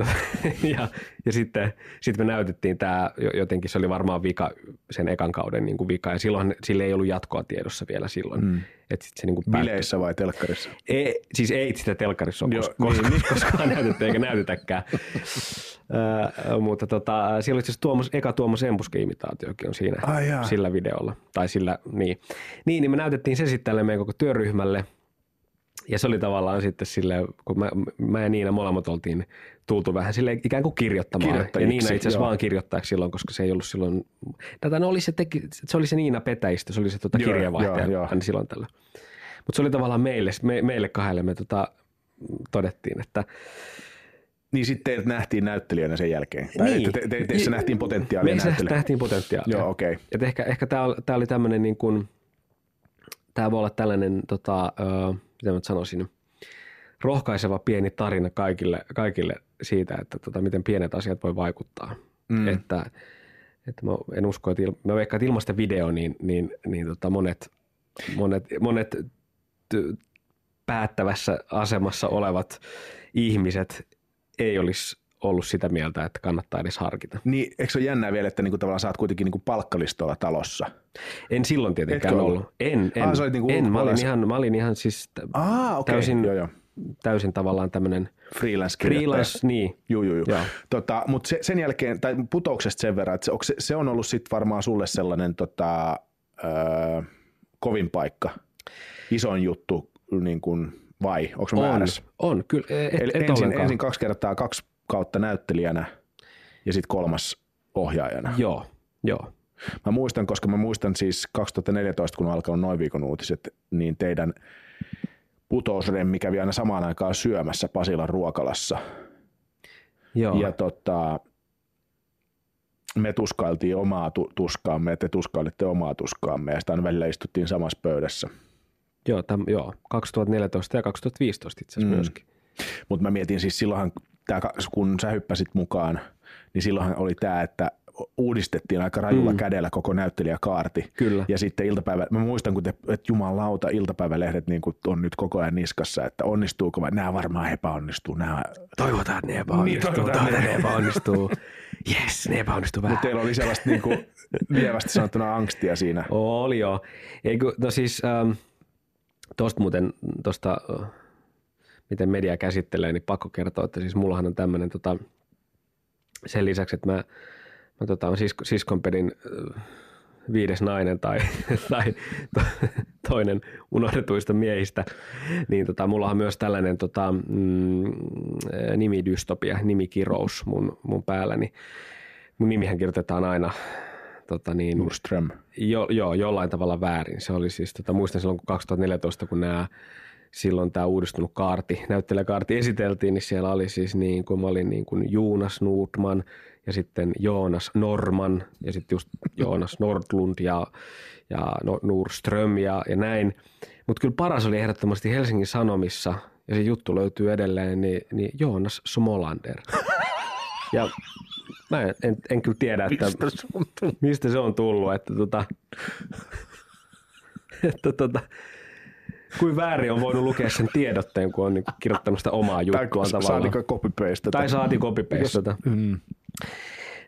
[laughs] ja, ja sitten, sitten me näytettiin tämä, jotenkin se oli varmaan vika, sen ekan kauden niin kuin vika ja silloin sille ei ollut jatkoa tiedossa vielä silloin. Mm. Että sit se niin kuin bileissä vai telkkarissa? Ei, siis ei sitä telkkarissa ole Joo, kos- kos- niin, [laughs] koskaan näytetty eikä näytetäkään. Ö, mutta tota, siellä oli asiassa Tuomas, eka Tuomas Empuske-imitaatiokin on siinä jaa. sillä videolla. Tai sillä, niin. niin. Niin me näytettiin se sitten tälle meidän koko työryhmälle. Ja se oli tavallaan sitten sille, kun mä, mä ja Niina molemmat oltiin tultu vähän sille ikään kuin kirjoittamaan. Ja Niina itse asiassa vaan kirjoittajaksi silloin, koska se ei ollut silloin, tätä no oli se, teki, se oli se Niina Petäistä, se oli se Joo, kirjeenvaihtaja joo, joo. aina silloin tällä. Mutta se oli tavallaan meille, me, meille kahdelle me tota, todettiin, että Niin sitten teidät nähtiin näyttelijänä sen jälkeen. Tai Niin. että te, te, teissä nähtiin potentiaalia meissä näyttelijänä. nähtiin potentiaalia. Joo, okei. Okay. Et ehkä, ehkä tämä tää oli tämmöinen niin kuin, tämä voi olla tällainen, tota, ö, mitä mä nyt sanoisin, rohkaiseva pieni tarina kaikille, kaikille siitä, että tota, miten pienet asiat voi vaikuttaa. Mm. Että, että mä en usko, että il, mä veikkaan, että ilmasta video, niin, niin, niin tota monet, monet, monet ty, päättävässä asemassa olevat ihmiset ei olisi ollut sitä mieltä, että kannattaa edes harkita. Niin, eikö se ole jännää vielä, että niinku tavallaan sä oot kuitenkin niinku palkkalistolla talossa? En silloin tietenkään Etkö ollut. ollut? En, en, Ah, sä olit niinku en. Mä olin, ihan, mä olin ihan siis t- Ah, okei. täysin, Joo, joo. Täysin tavallaan tämmöinen Freelance freelance, niin. Juu, juu, juu. Tota, Mutta se, sen jälkeen, tai putouksesta sen verran, että se, se, se on ollut sitten varmaan sulle sellainen tota, öö, kovin paikka, isoin juttu, niin kuin, vai onko se On, väärässä? on, kyllä, et, Eli et ensin, ensin kaksi kertaa kaksi kautta näyttelijänä ja sitten kolmas ohjaajana. Joo, joo. Mä muistan, koska mä muistan siis 2014, kun on alkanut noin viikon uutiset, niin teidän putousremmi kävi aina samaan aikaan syömässä Pasilan ruokalassa. joo. Ja tota, me tuskailtiin omaa tu- tuskaamme ja te tuskailitte omaa tuskaamme ja sitten välillä istuttiin samassa pöydässä. Joo, täm, joo, 2014 ja 2015 itse asiassa Mm. mm. myöskin. Mutta mä mietin siis silloinhan, tää, kun sä hyppäsit mukaan, niin silloinhan oli tämä, että uudistettiin aika rajulla mm. kädellä koko näyttelijäkaarti. Kyllä. Ja sitten iltapäivä, mä muistan, kun te, että jumalauta, iltapäivälehdet niin kun on nyt koko ajan niskassa, että onnistuuko vai, nämä varmaan epäonnistuu, nämä Toivotaan, että ne epäonnistuu. Niin, toivotaan, toivotaan, ne- epäonnistuu. [laughs] Yes, ne epäonnistuu vähän. Mutta teillä oli sellaista niin kuin, lievästi sanottuna angstia siinä. Oli joo. Ei, kun, no siis ähm, tuosta muuten, tuosta äh, miten media käsittelee, niin pakko kertoa, että siis mullahan on tämmöinen tota, sen lisäksi, että mä, mä tota, on sisko, siskonpedin äh, viides nainen tai, [laughs] tai to, toinen unohdetuista miehistä, niin tota, mulla on myös tällainen tota, mm, nimidystopia, nimikirous mun, mun päälläni. Mun nimihän kirjoitetaan aina tota niin, Nordström. Jo, joo, jollain tavalla väärin. Se oli siis, tota, muistan silloin kun 2014, kun nämä silloin tämä uudistunut kaarti, näyttelijäkaarti esiteltiin, niin siellä oli siis niin kuin mä olin niin kuin Jonas Nordman ja sitten Joonas Norman ja sitten just Joonas Nordlund ja, ja No- Nordström ja, ja näin. Mutta kyllä paras oli ehdottomasti Helsingin Sanomissa ja se juttu löytyy edelleen, niin, niin Joonas Smolander. Ja mä en, en, en kyllä tiedä, että mistä se on tullut, että tota, että tota, kuin väärin on voinut lukea sen tiedotteen, kun on niin kirjoittanut sitä omaa Tai juttuaan tavallaan. saatiko copy-paste. Tai saati copy-pastata. Mm.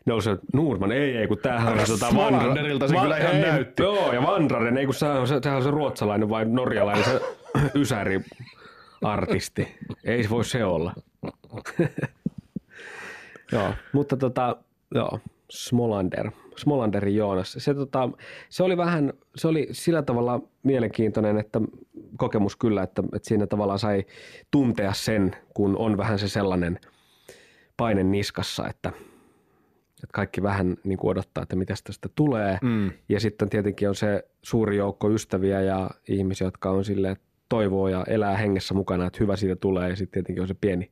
No se Nurman, ei, ei, kun tämähän on tota Smolanderilta se kyllä ihan ei, näytti. Joo, ja Vandraren, ei kun sehän on se, sehän on se ruotsalainen vai norjalainen, se [coughs] ysäri artisti. Ei se voi se olla. [laughs] joo, mutta tota, joo, Smolander, Smolanderin Joonas. Se, tota, se oli vähän, se oli sillä tavalla mielenkiintoinen, että kokemus kyllä, että, että siinä tavallaan sai tuntea sen, kun on vähän se sellainen paine niskassa, että, että kaikki vähän niin kuin odottaa, että mitä tästä tulee. Mm. Ja sitten tietenkin on se suuri joukko ystäviä ja ihmisiä, jotka on sille toivoo ja elää hengessä mukana, että hyvä siitä tulee. Ja sitten tietenkin on se pieni.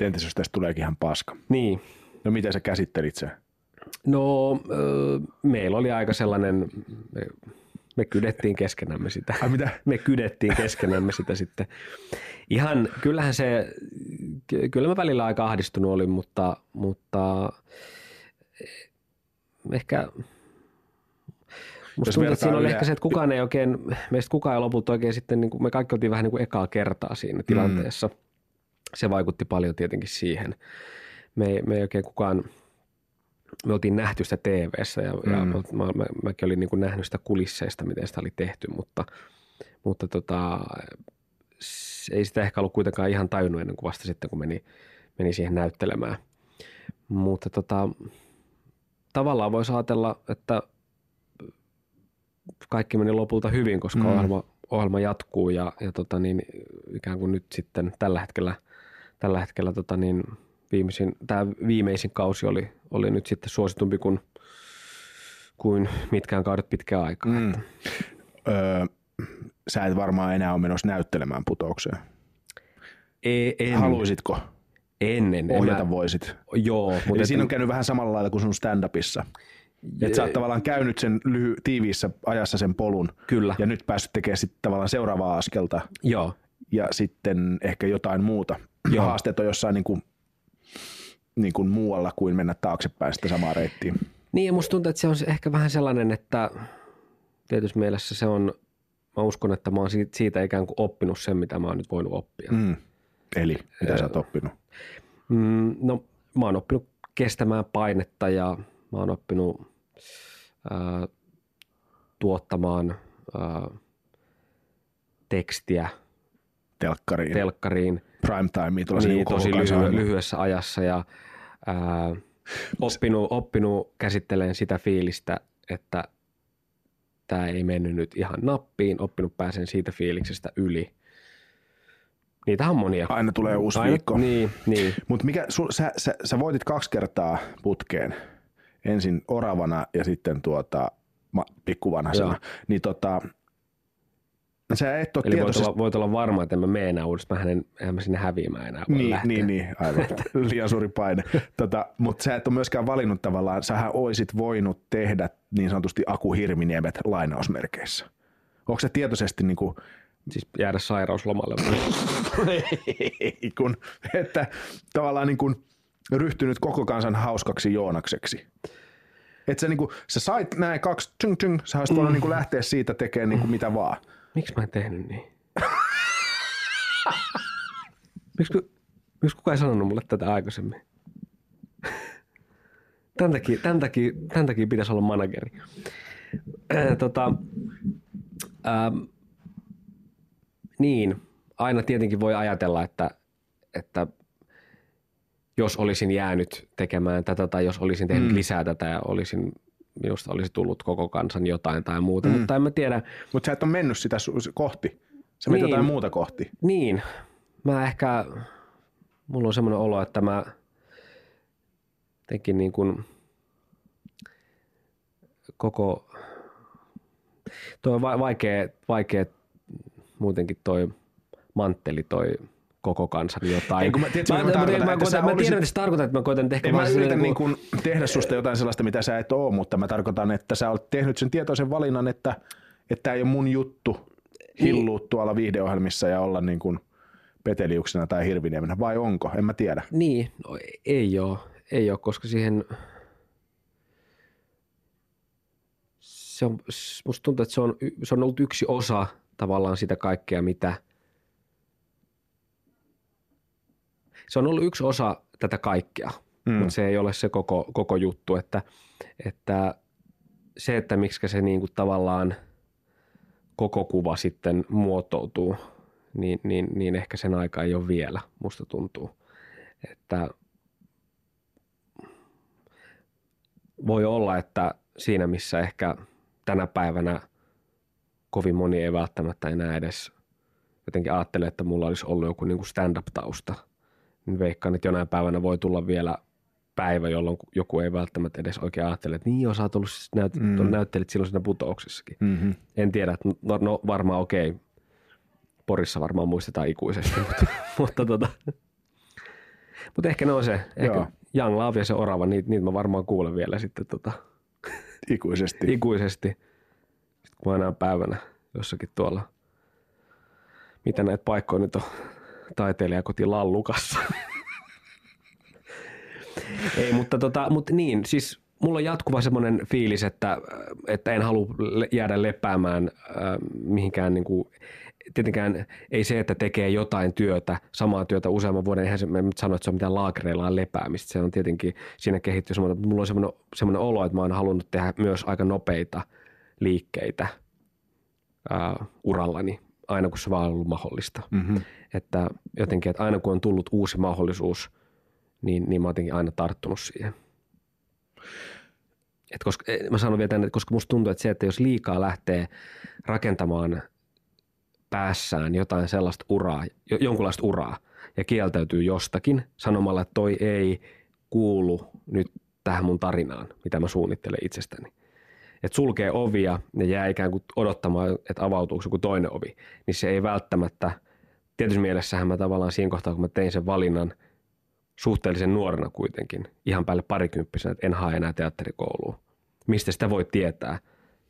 Entäs jos tästä tuleekin ihan paska? Niin, No miten sä käsittelit sen? no meillä oli aika sellainen, me, me kydettiin keskenämme sitä. Ai mitä? Me kydettiin keskenämme sitä sitten. Ihan, kyllähän se, ky- kyllä mä välillä aika ahdistunut olin, mutta, mutta ehkä Musta tuntuu, että siinä oli ehkä se, että kukaan ei oikein, meistä kukaan ei lopulta oikein sitten, niin kuin, me kaikki oltiin vähän niin kuin ekaa kertaa siinä tilanteessa. Se vaikutti paljon tietenkin siihen. Me, ei- me ei oikein kukaan, me oltiin nähty sitä TV-ssä ja, mm. ja Mm. mä, mä, mäkin olin niin kuin nähnyt sitä kulisseista, miten sitä oli tehty, mutta, mutta tota, ei sitä ehkä ollut kuitenkaan ihan tajunnut ennen kuin vasta sitten, kun meni, meni siihen näyttelemään. Mutta tota, tavallaan voisi ajatella, että kaikki meni lopulta hyvin, koska Mm. ohjelma, ohjelma jatkuu ja, ja tota niin, ikään kuin nyt sitten tällä hetkellä, tällä hetkellä tota niin, viimeisin, tämä viimeisin kausi oli, oli nyt sitten suositumpi kuin, kuin mitkään kaudet pitkään aikaa. Mm. Öö, sä et varmaan enää ole menossa näyttelemään putoukseen. Ei, en, Haluaisitko? Ennen. en Ohjata mä- voisit. Joo, Eli mutta siinä on käynyt vähän samalla lailla kuin sun stand-upissa. Että sä oot tavallaan käynyt sen lyhy- tiiviissä ajassa sen polun Kyllä. ja nyt päässyt tekemään sitten tavallaan seuraavaa askelta joo, ja sitten ehkä jotain muuta. Joo. Haasteet on jossain niin kuin, niin kuin muualla kuin mennä taaksepäin sitä samaa reittiä. Niin ja musta tuntuu, että se on ehkä vähän sellainen, että tietysti mielessä se on, mä uskon, että mä oon siitä, siitä ikään kuin oppinut sen, mitä mä oon nyt voinut oppia. Mm. Eli mitä sä oot oppinut? Mm, no mä oon oppinut kestämään painetta ja mä oon oppinut ää, tuottamaan ää, tekstiä. Telkkariin, Tel- telkkariin. Prime time, tuollaisen niin, tosi lyhy- lyhyessä ajassa ja ää, oppinut, oppinut käsittelemään sitä fiilistä, että tämä ei mennyt nyt ihan nappiin, oppinut pääsen siitä fiiliksestä yli. Niitä on monia. Aina tulee uusi Aina- viikko. Niin, niin. [laughs] Mutta mikä, sul, sä, sä, sä, voitit kaksi kertaa putkeen. Ensin oravana ja sitten tuota, ma, pikkuvanhasena. Joo. Niin tota, sä et ole Eli voit tietoisesti... olla, voit olla varma, että en mä mene enää uudestaan. Mä en, enhän mä sinne häviämään enää voi Niin, lähteä. niin, niin, aivan. [laughs] Liian suuri paine. Tota, Mutta sä et ole myöskään valinnut tavallaan, sähän oisit voinut tehdä niin sanotusti Aku Hirminiemet lainausmerkeissä. Onko se tietoisesti niin kuin, Siis jäädä sairauslomalle. [laughs] kun, että tavallaan niin kuin ryhtynyt koko kansan hauskaksi Joonakseksi? Että sä, niin kuin, sä sait näin kaksi, tyng, tyng, sä olisit voinut niin lähteä siitä tekemään niin kuin mitä vaan. Miksi mä en tehnyt niin? [laughs] miksi, miksi kukaan ei sanonut mulle tätä aikaisemmin? Tän takia, tän takia, tän takia pitäisi olla manageri. Ää, tota, ähm, niin, aina tietenkin voi ajatella, että, että jos olisin jäänyt tekemään tätä tai jos olisin tehnyt mm. lisää tätä ja olisin, minusta olisi tullut koko kansan jotain tai muuta, mm. mutta en mä tiedä, Mutta sä et ole mennyt sitä su- kohti. Sä Niin. jotain muuta kohti. Niin, mä ehkä, mulla on semmoinen olo, että mä tekin niin kuin koko, toi on va- vaikea, vaikea muutenkin toi mantteli, toi koko kansan jotain. Ei, kun mä- tiedätkö, mitä mä mä, tarkoitan? mä, Että sä koitan, mä olisit- tiedän, mitä se tarkoittaa, että mä koitan nyt ehkä En mä vaan yritä sellainen niin kuin tehdä susta jotain sellaista, mitä sä et ole, mutta mä tarkoitan, että sä olet tehnyt sen tietoisen valinnan, että että tämä ei ole mun juttu hillua tuolla viihdeohjelmissa ja olla niin kuin peteliuksena tai hirviniemenä, vai onko? En mä tiedä. Niin, no, ei ole, ei ole, koska siihen se on, musta tuntuu, että se on, se on ollut yksi osa tavallaan sitä kaikkea, mitä se on ollut yksi osa tätä kaikkea, mm. mutta se ei ole se koko, koko juttu, että, että se, että miksi se niin kuin tavallaan koko kuva sitten muotoutuu, niin, niin, niin ehkä sen aika ei ole vielä, musta tuntuu. Että voi olla, että siinä missä ehkä tänä päivänä kovin moni ei välttämättä enää edes jotenkin ajattele, että mulla olisi ollut joku niin kuin stand-up-tausta, niin veikkaan, että jonain päivänä voi tulla vielä päivä, jolloin joku ei välttämättä edes oikein ajattele, että niin joo, sä oot ollut siis näyt- mm. näyttelit silloin siinä putouksessakin. Mm-hmm. En tiedä, että no, no varmaan okei, Porissa varmaan muistetaan ikuisesti, [laughs] mutta, mutta, tota, mutta ehkä ne on se, ehkä Joo. Young Love ja se Orava, niitä, niitä mä varmaan kuulen vielä sitten tota, Ikuisesti. ikuisesti, enää päivänä jossakin tuolla, mitä näitä paikkoja nyt on, taiteilijakoti Lallukassa. [laughs] Ei, mutta, tota, mutta niin, siis mulla on jatkuva semmoinen fiilis, että, että en halua jäädä lepäämään äh, mihinkään niin kuin, tietenkään ei se, että tekee jotain työtä, samaa työtä useamman vuoden, eihän se, mä nyt sano, että se on mitään laakereillaan lepäämistä, se on tietenkin siinä kehittyy mutta mulla on semmoinen, semmoinen olo, että mä oon halunnut tehdä myös aika nopeita liikkeitä äh, urallani, aina kun se vaan on ollut mahdollista. Mm-hmm. Että jotenkin, että aina kun on tullut uusi mahdollisuus, niin, niin mä oon jotenkin aina tarttunut siihen. Et koska, eh, mä sanon vielä tänne, että koska musta tuntuu, että se, että jos liikaa lähtee rakentamaan päässään jotain sellaista uraa, jo- jonkunlaista uraa, ja kieltäytyy jostakin sanomalla, että toi ei kuulu nyt tähän mun tarinaan, mitä mä suunnittelen itsestäni. Että sulkee ovia ja jää ikään kuin odottamaan, että avautuuko joku toinen ovi, niin se ei välttämättä, tietysti mielessähän mä tavallaan siinä kohtaa, kun mä tein sen valinnan suhteellisen nuorena kuitenkin, ihan päälle parikymppisenä, että en hae enää teatterikouluun. Mistä sitä voi tietää,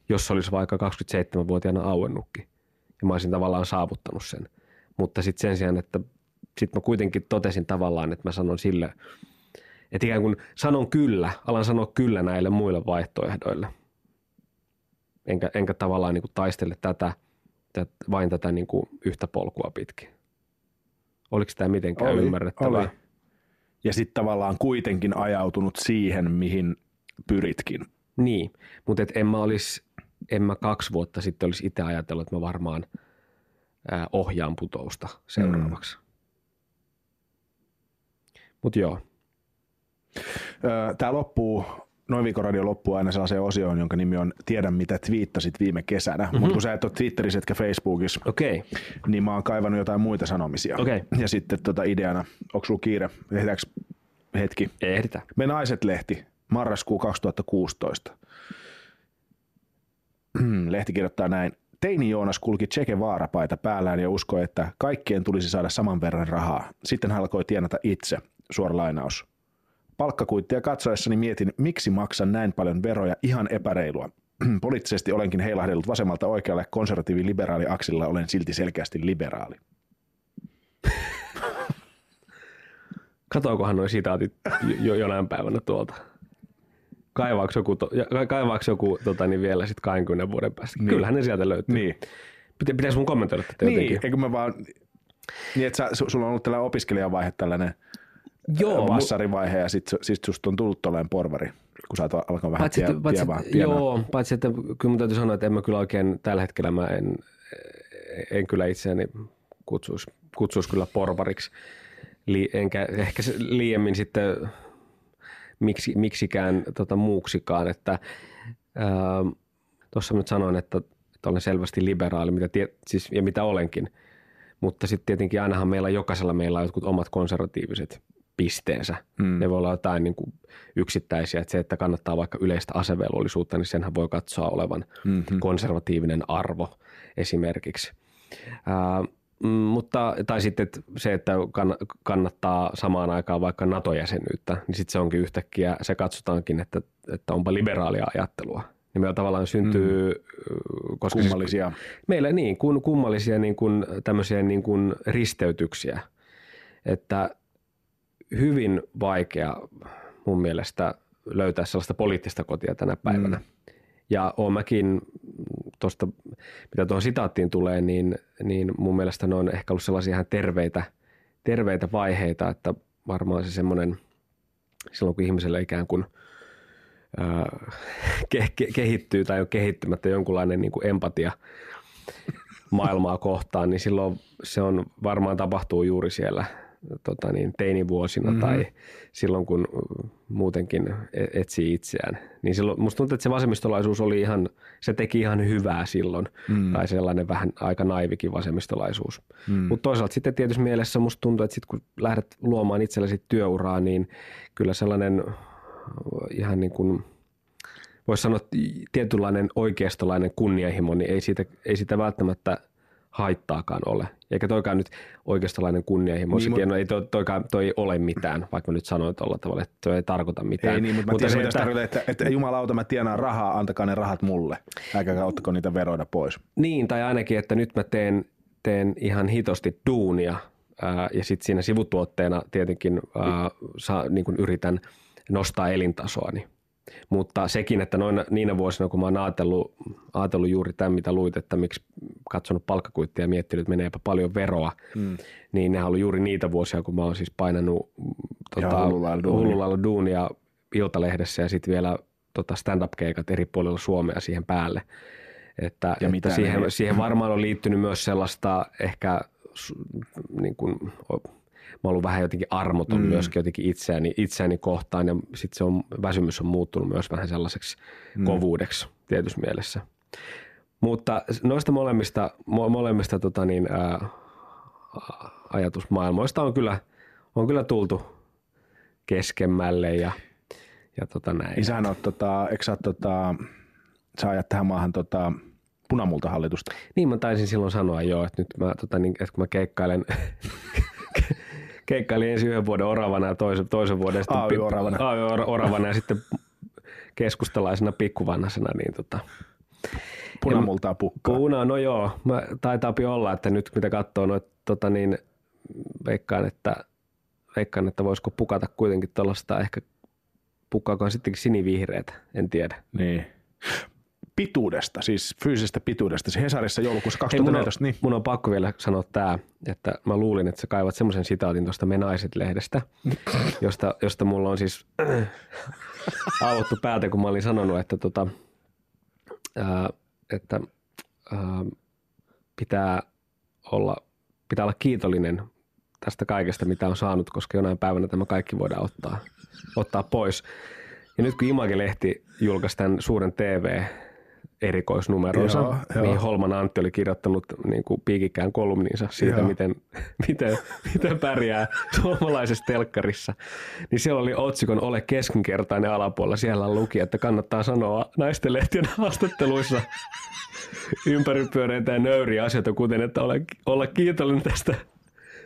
jos olisi vaikka 27-vuotiaana auennutkin ja mä olisin tavallaan saavuttanut sen. Mutta sitten sen sijaan, että sitten mä kuitenkin totesin tavallaan, että mä sanon sille, että ikään kuin sanon kyllä, alan sanoa kyllä näille muille vaihtoehdoille. Enkä, enkä tavallaan niin kuin taistele tätä, tätä vain tätä niin kuin yhtä polkua pitkin. Oliko tämä mitenkään Oli, ymmärrettävää? oli. Ja sitten tavallaan kuitenkin ajautunut siihen, mihin pyritkin. Niin, mutta en mä olisi, en mä kaksi vuotta sitten olisi itse ajatellut, että mä varmaan ää, ohjaan putousta seuraavaksi. Mm. Mutta joo, Tämä loppuu, noin viikon radio loppuu aina sellaiseen osioon, jonka nimi on Tiedä mitä twiittasit viime kesänä. Mm-hmm. Mutta kun sä et ole Twitterissä etkä Facebookissa, okay. niin mä oon kaivannut jotain muita sanomisia. Okei. Ja sitten tota ideana, onko sulla kiire, tehdäänkö hetki? ehditä. Me Naiset-lehti, marraskuu 2016. Lehti kirjoittaa näin. Teini Joonas kulki Che Vaarapaita päällään ja uskoi, että kaikkien tulisi saada saman verran rahaa. Sitten hän alkoi tienata itse. Suora lainaus. Palkkakuittia katsoessani mietin, miksi maksan näin paljon veroja ihan epäreilua. [clears throat] Poliittisesti olenkin heilahdellut vasemmalta oikealle konservatiivi-liberaali aksilla, olen silti selkeästi liberaali. Katoakohan nuo sitaatit jo, jonain päivänä tuolta? Kaivaako joku, to, kaivaako joku tota, niin vielä sitten 20 vuoden päästä? Niin. Kyllähän ne sieltä löytyy. Niin. Pitä, pitäisi mun kommentoida tätä Niin, jotenkin? eikö mä vaan... Niin, että sä, sulla on ollut tällainen opiskelijavaihe, tällainen Joo, massarivaihe ja sit, sit susta on tullut tolleen porvari, kun sä alkanut vähän Paitsi, tie, paitsi, tie, tienaa. joo, paitsi että kyllä mun täytyy sanoa, että en mä kyllä oikein tällä hetkellä mä en, en kyllä itseäni kutsuisi, kutsuisi kyllä porvariksi. Li, enkä ehkä se liiemmin sitten miksi, miksikään tota, muuksikaan, että tuossa nyt sanoin, että, että olen selvästi liberaali, mitä tie, siis, ja mitä olenkin, mutta sitten tietenkin ainahan meillä jokaisella meillä on jotkut omat konservatiiviset pisteensä. Mm. Ne voi olla jotain niin kuin yksittäisiä, että se, että kannattaa vaikka yleistä asevelvollisuutta, niin senhän voi katsoa olevan mm-hmm. konservatiivinen arvo esimerkiksi. Ää, mm, mutta, tai sitten että se, että kann- kannattaa samaan aikaan vaikka NATO-jäsenyyttä, niin sitten se onkin yhtäkkiä, se katsotaankin, että, että onpa liberaalia ajattelua. Niin meillä tavallaan syntyy, mm. koska siis- Kummallisia. meillä niin kuin kummallisia niin kuin tämmöisiä niin kuin risteytyksiä, että hyvin vaikea mun mielestä löytää sellaista poliittista kotia tänä päivänä. Mm. Ja oon mäkin tuosta, mitä tuohon sitaattiin tulee, niin, niin mun mielestä ne on ehkä ollut sellaisia ihan terveitä, terveitä vaiheita, että varmaan se semmoinen, silloin kun ihmiselle ikään kuin ää, ke, ke, kehittyy tai on kehittymättä jonkunlainen niin kuin empatia maailmaa kohtaan, niin silloin se on varmaan tapahtuu juuri siellä tota niin, teinivuosina mm-hmm. tai silloin, kun muutenkin e- etsii itseään. Niin silloin, musta tuntuu, että se vasemmistolaisuus oli ihan, se teki ihan hyvää silloin, mm. tai sellainen vähän aika naivikin vasemmistolaisuus. Mm. Mutta toisaalta sitten tietysti mielessä musta tuntuu, että sit kun lähdet luomaan itsellesi työuraa, niin kyllä sellainen ihan niin kuin, voisi sanoa tietynlainen oikeistolainen kunnianhimo, niin ei siitä, ei siitä välttämättä haittaakaan ole. Eikä toikaan nyt oikeistolainen kunnianhimo, niin, Niin, mutta... ei toi, toikaan, toi ei ole mitään, vaikka mä nyt sanoin tuolla tavalla, että toi ei tarkoita mitään. Ei niin, mutta mä tiedän, se, mitä että, tarkoittaa, että, että jumalauta mä tienaan rahaa, antakaa ne rahat mulle. Älkääkä ottako niitä veroida pois. Niin, tai ainakin, että nyt mä teen, teen ihan hitosti duunia ää, ja sitten siinä sivutuotteena tietenkin ää, saa, niin yritän nostaa elintasoani. Mutta sekin, että noina, niinä vuosina, kun mä oon ajatellut, ajatellut juuri tämän, mitä luit, että miksi katsonut palkkakuittia ja miettinyt, että meneepä paljon veroa, mm. niin ne on ollut juuri niitä vuosia, kun mä oon siis painanut tota, Ihan hullulla lailla duunia. Iltalehdessä ja sitten vielä tota stand-up-keikat eri puolilla Suomea siihen päälle. Että, Ja että siihen, siihen varmaan on liittynyt myös sellaista ehkä niin kuin, mä ollut vähän jotenkin armoton mm. myöskin jotenkin itseäni, itseäni kohtaan ja sitten se on, väsymys on muuttunut myös vähän sellaiseksi mm. kovuudeksi tietyssä mielessä. Mutta noista molemmista, mo- molemmista tota niin, ää, ajatusmaailmoista on kyllä, on kyllä tultu keskemmälle ja, ja tota näin. Niin sähän oot, tota, eikö sä, tota, sä ajat tähän maahan tota, punamultahallitusta. Niin mä taisin silloin sanoa jo, että nyt mä, tota, niin, että kun mä keikkailen, keikkailin ensin yhden vuoden oravana ja toisen, toisen vuoden sitten AY-oravana. AY-oravana ja sitten keskustalaisena pikkuvanhasena, niin tota, punamultaa pukkaa. Puna, no joo. Mä, taitaapi olla, että nyt mitä katsoo noita, tota niin, veikkaan, että, veikkaan, että voisiko pukata kuitenkin tuollaista ehkä pukkaakohan sittenkin sinivihreätä, en tiedä. Niin. Pituudesta, siis fyysisestä pituudesta. Se Hesarissa joulukuussa Hei, mun, on, 2014, niin mun on pakko vielä sanoa tämä, että mä luulin, että sä kaivat semmoisen sitaatin tuosta Me naiset-lehdestä, josta, josta mulla on siis [clears throat] aavottu päätä, kun mä olin sanonut, että, tota, ää, että ää, pitää, olla, pitää olla kiitollinen tästä kaikesta, mitä on saanut, koska jonain päivänä tämä kaikki voidaan ottaa, ottaa pois. Ja nyt kun Image-lehti julkaisi tämän suuren TV, erikoisnumeronsa, Joo, joo. mihin Holman Antti oli kirjoittanut niin kuin piikikään kolumninsa siitä, Joo. miten, [laughs] miten, miten pärjää suomalaisessa telkkarissa. Niin siellä oli otsikon Ole keskinkertainen alapuolella. Siellä luki, että kannattaa sanoa naisten lehtien haastatteluissa ympäripyöreitä ja nöyriä asioita, kuten että ole, olla kiitollinen tästä,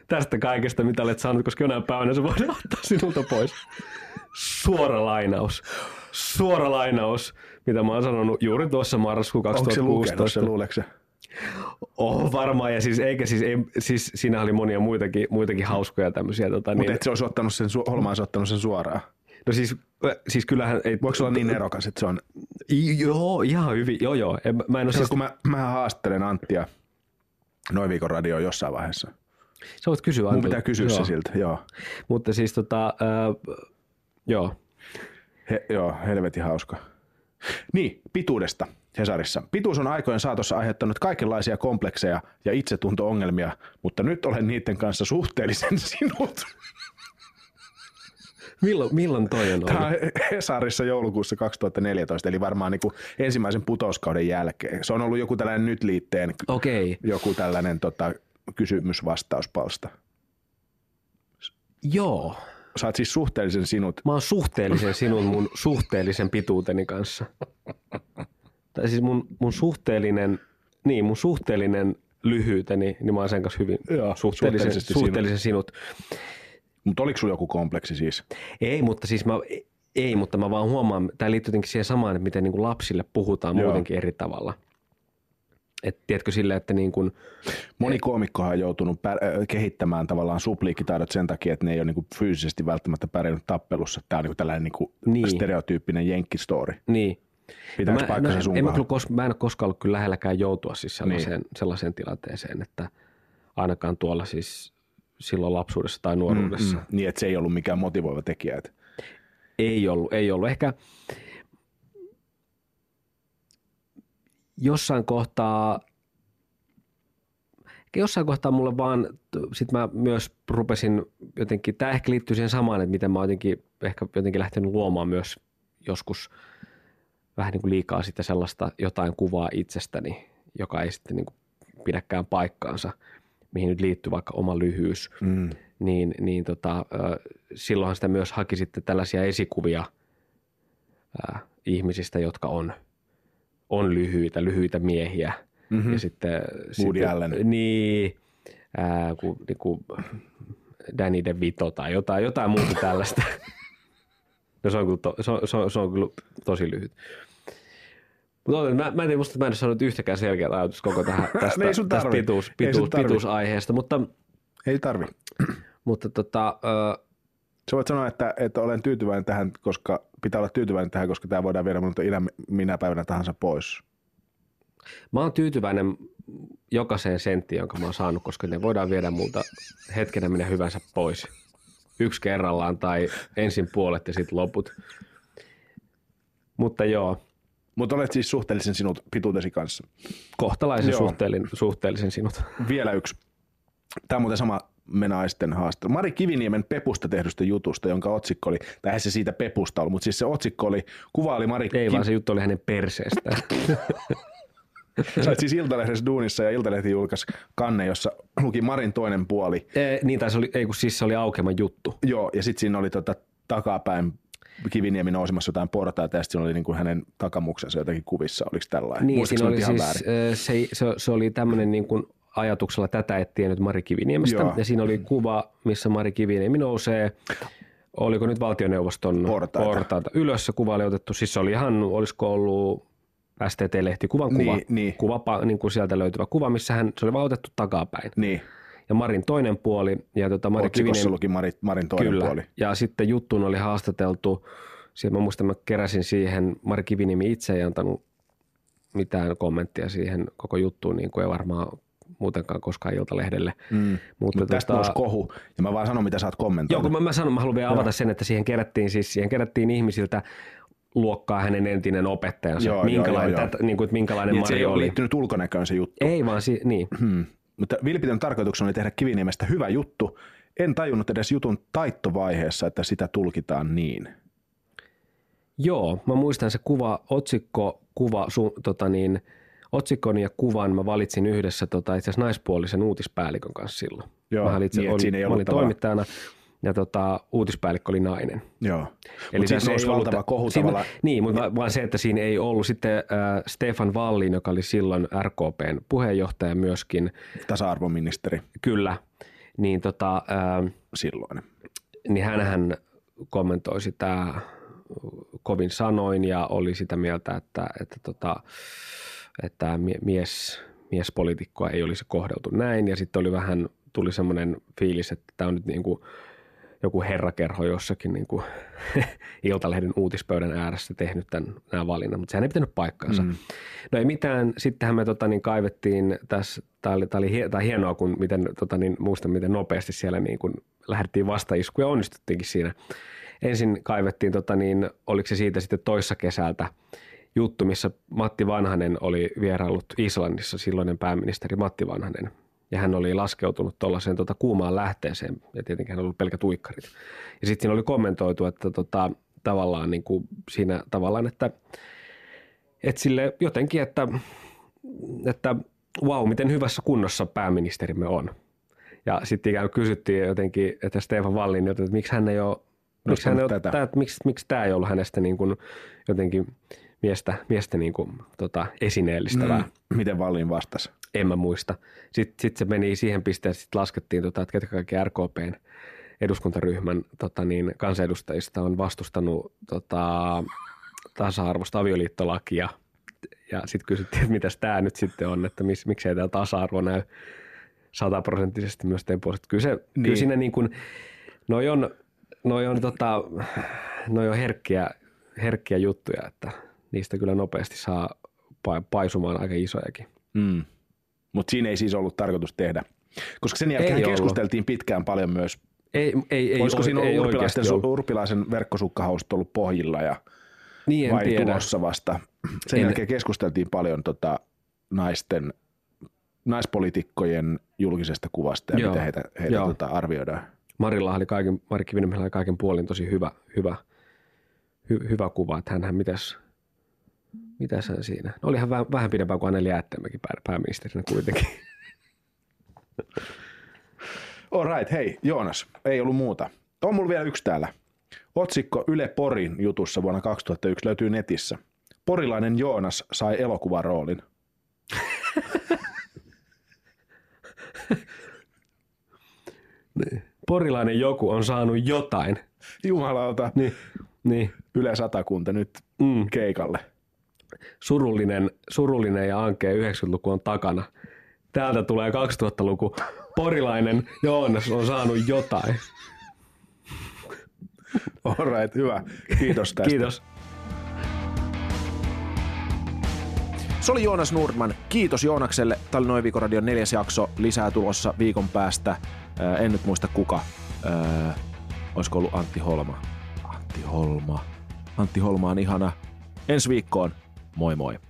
tästä kaikesta, mitä olet saanut, koska jonain päivänä se voidaan ottaa sinulta pois. Suora lainaus. Suora lainaus, mitä mä oon sanonut juuri tuossa marraskuun onko se lukenut 2016. se? Oh, varmaan, ja siis, eikä siis, ei, siis siinä oli monia muitakin, muitakin hauskoja tämmöisiä. Tota, Mutta niin, et se olisi ottanut sen, Holma olisi ottanut sen suoraan. no siis, siis kyllähän... Ei, Voiko se olla niin erokas, että se on... Joo, ihan hyvin, joo joo. En, mä en ole Siis... kun mä, mä haastattelen Anttia noin viikon radioon jossain vaiheessa. sä voit kysyä Mun pitää kysyä joo. se siltä, joo. Mutta siis tota, äh, joo. He, joo, helvetin hauska. Niin, pituudesta Hesarissa. Pituus on aikojen saatossa aiheuttanut kaikenlaisia komplekseja ja itsetunto-ongelmia, mutta nyt olen niiden kanssa suhteellisen [laughs] sinut. Milloin, milloin toi on Tämä ollut? on Hesarissa joulukuussa 2014, eli varmaan niin kuin ensimmäisen putouskauden jälkeen. Se on ollut joku tällainen nyt liitteen, Okei, joku tällainen tota, kysymys-vastauspalsta. joo. Saat siis suhteellisen sinut. Mä oon suhteellisen sinun mun suhteellisen pituuteni kanssa. Tai siis mun, mun suhteellinen, niin mun suhteellinen lyhyyteni, niin mä oon sen kanssa hyvin Joo, suhteellisen, suhteellisen sinut. Mutta oliko sulla joku kompleksi siis? Ei, mutta siis mä, ei, mutta mä vaan huomaan, tämä liittyy jotenkin siihen samaan, että miten niin kuin lapsille puhutaan Joo. muutenkin eri tavalla. Et tiedätkö silleen, että niin kuin, Moni koomikkohan on joutunut pär- kehittämään tavallaan supliikkitaidot sen takia, että ne ei ole niinku fyysisesti välttämättä pärjännyt tappelussa. Tämä on niinku tällainen niinku Niin. stereotyyppinen jenkkistori. niin. Pitääkö mä, paikkansa no, sun en mä, kos, mä en ole koskaan ollut kyllä lähelläkään joutua siis sellaiseen, Niin. sellaiseen tilanteeseen, että ainakaan tuolla siis silloin lapsuudessa tai nuoruudessa. Mm, niin, että se ei ollut mikään motivoiva tekijä. Että Ei ollut, ei ollut. Ehkä jossain kohtaa, jossain kohtaa mulle vaan, sit mä myös rupesin jotenkin, tämä ehkä liittyy siihen samaan, että miten mä jotenkin, ehkä jotenkin lähtenyt luomaan myös joskus vähän niin kuin liikaa sitten sellaista jotain kuvaa itsestäni, joka ei sitten niin kuin pidäkään paikkaansa, mihin nyt liittyy vaikka oma lyhyys, mm. niin, niin tota, silloinhan sitä myös haki sitten tällaisia esikuvia ää, ihmisistä, jotka on, on lyhyitä, lyhyitä miehiä. Mm-hmm. Ja sitten, Woody sitten Allen. Niin, ää, ku, niin kuin Danny DeVito tai jotain, jotain muuta [laughs] tällaista. No se on kyllä, to, se on, se on, se on kyllä tosi lyhyt. Mutta mä, mä en tiedä, musta mä en ole saanut yhtäkään selkeää ajatusta koko tähän, [laughs] tästä, Ei sun tästä pituus, Ei pituus, tarvi. pituusaiheesta, mutta, Ei tarvi. mutta tota, ö, Sä voit sanoa, että, että olen tyytyväinen tähän, koska pitää olla tyytyväinen tähän, koska tämä voidaan viedä minulta inä, minä päivänä tahansa pois. Mä oon tyytyväinen jokaiseen senttiin, jonka mä oon saanut, koska ne voidaan viedä multa hetkenä minä hyvänsä pois. Yksi kerrallaan tai ensin puolet ja sitten loput. Mutta joo, Mutta olet siis suhteellisen sinut pituutesi kanssa. kohtalaisen Joo. suhteellisen, suhteellisen sinut. Vielä yksi. Tämä on muuten sama me naisten haastattelu. Mari Kiviniemen Pepusta tehdystä jutusta, jonka otsikko oli, tai eihän se siitä Pepusta ollut, mutta siis se otsikko oli, kuva oli Mari Ei vaan se juttu oli hänen perseestään. [laughs] Sä siis Iltalehdessä duunissa ja Iltalehti julkaisi kanne, jossa luki Marin toinen puoli. Ee, niin, tai se oli, ei kun siis se oli aukeama juttu. Joo, ja sitten siinä oli tota, takapäin Kiviniemi nousemassa jotain portaita ja sitten siinä oli niin kuin hänen takamuksensa jotenkin kuvissa. Oliko tällainen? Niin, Muistatko siinä oli siis, se, se, se oli tämmöinen niin kuin ajatuksella tätä et tiennyt Mari Kiviniemestä. Joo. Ja siinä oli kuva, missä Mari Kiviniemi nousee, oliko nyt valtioneuvoston Portaita. portaita ylös. Se kuva oli otettu, siis se oli ihan, olisiko ollut STT-lehti, kuvan kuva, Niin, niin. kuva niin kuin sieltä löytyvä kuva, missä hän, se oli vaan otettu takapäin. Niin. Ja Marin toinen puoli, ja tota Mari Kivinen, luki Mari, Marin toinen kyllä. puoli. Ja sitten juttuun oli haastateltu, siellä mä muistan, mä keräsin siihen, Mari Kivinimi itse ei antanut mitään kommenttia siihen koko juttuun, niin kuin ei varmaan muutenkaan koskaan Iltalehdelle. Mm. Mutta Mutta tästä nousi kohu, ja mä vaan sanon, mitä sä oot Joo, kommentoinut. kun mä, mä sanon, mä haluan vielä Joo. avata sen, että siihen kerättiin, siis siihen kerättiin ihmisiltä luokkaa hänen entinen opettajansa. Joo, joo, minkälainen, joo, joo. Tätä, niin kuin, että minkälainen niin, että se Mari ei oli. liittynyt ulkonäköön se juttu. Ei vaan, si- niin. Hmm. Mutta vilpitön tarkoituksena oli tehdä Kiviniemestä hyvä juttu. En tajunnut edes jutun taittovaiheessa, että sitä tulkitaan niin. Joo, mä muistan se kuva, otsikko, kuva, su, tota niin, otsikon ja kuvan mä valitsin yhdessä tota, itse asiassa naispuolisen uutispäällikön kanssa silloin. Joo, mä itse niin, olin, siinä ei mä ollut olin toimittajana ja tota, uutispäällikkö oli nainen. Joo. Eli nousi ei ollut- valtava kohu siinä. Niin, mutta va- vaan se, että siinä ei ollut sitten äh, Stefan Wallin, joka oli silloin RKPn puheenjohtaja myöskin, Tasa-arvoministeri kyllä, niin, tota, äh, silloin. niin hänhän kommentoi sitä kovin sanoin ja oli sitä mieltä, että, että, tota, että mie- mies, miespolitiikkoa ei olisi kohdeltu näin ja sitten oli vähän, tuli semmoinen fiilis, että tämä on nyt niin kuin joku herrakerho jossakin niin kuin [laughs] Iltalehden uutispöydän ääressä tehnyt tämän, nämä valinnat, mutta sehän ei pitänyt paikkaansa. Mm. No ei mitään, sittenhän me tota, niin kaivettiin tässä, tämä oli, tää oli tää hienoa, kun miten, tota, niin, muistan miten nopeasti siellä niin kun lähdettiin vastaiskuun ja onnistuttiinkin siinä. Ensin kaivettiin, tota, niin, oliko se siitä sitten toissa kesältä, juttu, missä Matti Vanhanen oli vieraillut Islannissa, silloinen pääministeri Matti Vanhanen. Ja hän oli laskeutunut tuollaiseen tota, kuumaan lähteeseen, ja tietenkin hän oli ollut pelkät uikkarit. Ja sitten siinä oli kommentoitu, että tota, tavallaan niin kuin siinä tavallaan, että, että sille jotenkin, että, että wow, miten hyvässä kunnossa pääministerimme on. Ja sitten ikään kuin kysyttiin jotenkin, että Stefan Wallin, että miksi hän ei ole, miksi, hän ei ole tätä. tää, miksi, miksi tämä ei ollut hänestä niin kuin jotenkin miestä, miestä niin kuin, tota, esineellistävää. Mm. Miten Vallin vastasi? En mä muista. Sitten sit se meni siihen pisteeseen, että laskettiin, tota, että ketkä kaikki RKPn eduskuntaryhmän tota, niin, kansanedustajista on vastustanut tota, tasa-arvoista avioliittolakia. Ja sitten kysyttiin, että mitäs tämä nyt sitten on, että mis, miksei tämä tasa-arvo näy sataprosenttisesti myös teidän puolesta. Kyllä, se, niin. kyllä siinä niin kuin, noi on, noi on, tota, noi on herkkiä, herkkiä juttuja, että niistä kyllä nopeasti saa pa- paisumaan aika isojakin. Mm. Mutta siinä ei siis ollut tarkoitus tehdä. Koska sen jälkeen Ei ollut. keskusteltiin pitkään paljon myös. Ei, ei, ei, Olisiko siinä ollut ollut. urpilaisen verkkosukkahausut ollut pohjilla ja Niin en vai tiedä. tulossa vasta? Sen En- jälkeen keskusteltiin paljon tota, naisten, naispolitiikkojen julkisesta kuvasta ja Joo. miten heitä, heitä Joo. tota, arvioidaan. Marilla oli kaiken, Mari Kiviniemellä oli kaiken puolin tosi hyvä, hyvä, hy, hyvä kuva, että hänhän mitäs, mitäs hän siinä. No olihan vähän, vähän pidempään kuin Anneli Jäätteenmäki pää, pääministerinä kuitenkin. [laughs] All right, hei Joonas, ei ollut muuta. On mulla vielä yksi täällä. Otsikko Yle Porin jutussa vuonna 2001 löytyy netissä. Porilainen Joonas sai elokuvaroolin. [laughs] Porilainen joku on saanut jotain. Jumalauta, Niin, niin. Yle Satakunta nyt Mm. keikalle. Surullinen, surullinen ja ankea 90-luku on takana. Täältä tulee 2000-luku. Porilainen Joonas on saanut jotain. All right, hyvä. Kiitos tästä. Kiitos. Se oli Joonas Nordman. Kiitos Joonakselle. Tämä oli Noin viikon radion neljäs jakso. Lisää tulossa viikon päästä. Ää, en nyt muista kuka. Ää, olisiko ollut Antti Holma? Antti Holma. Antti Holma on ihana. Ensi viikkoon. Moi moi.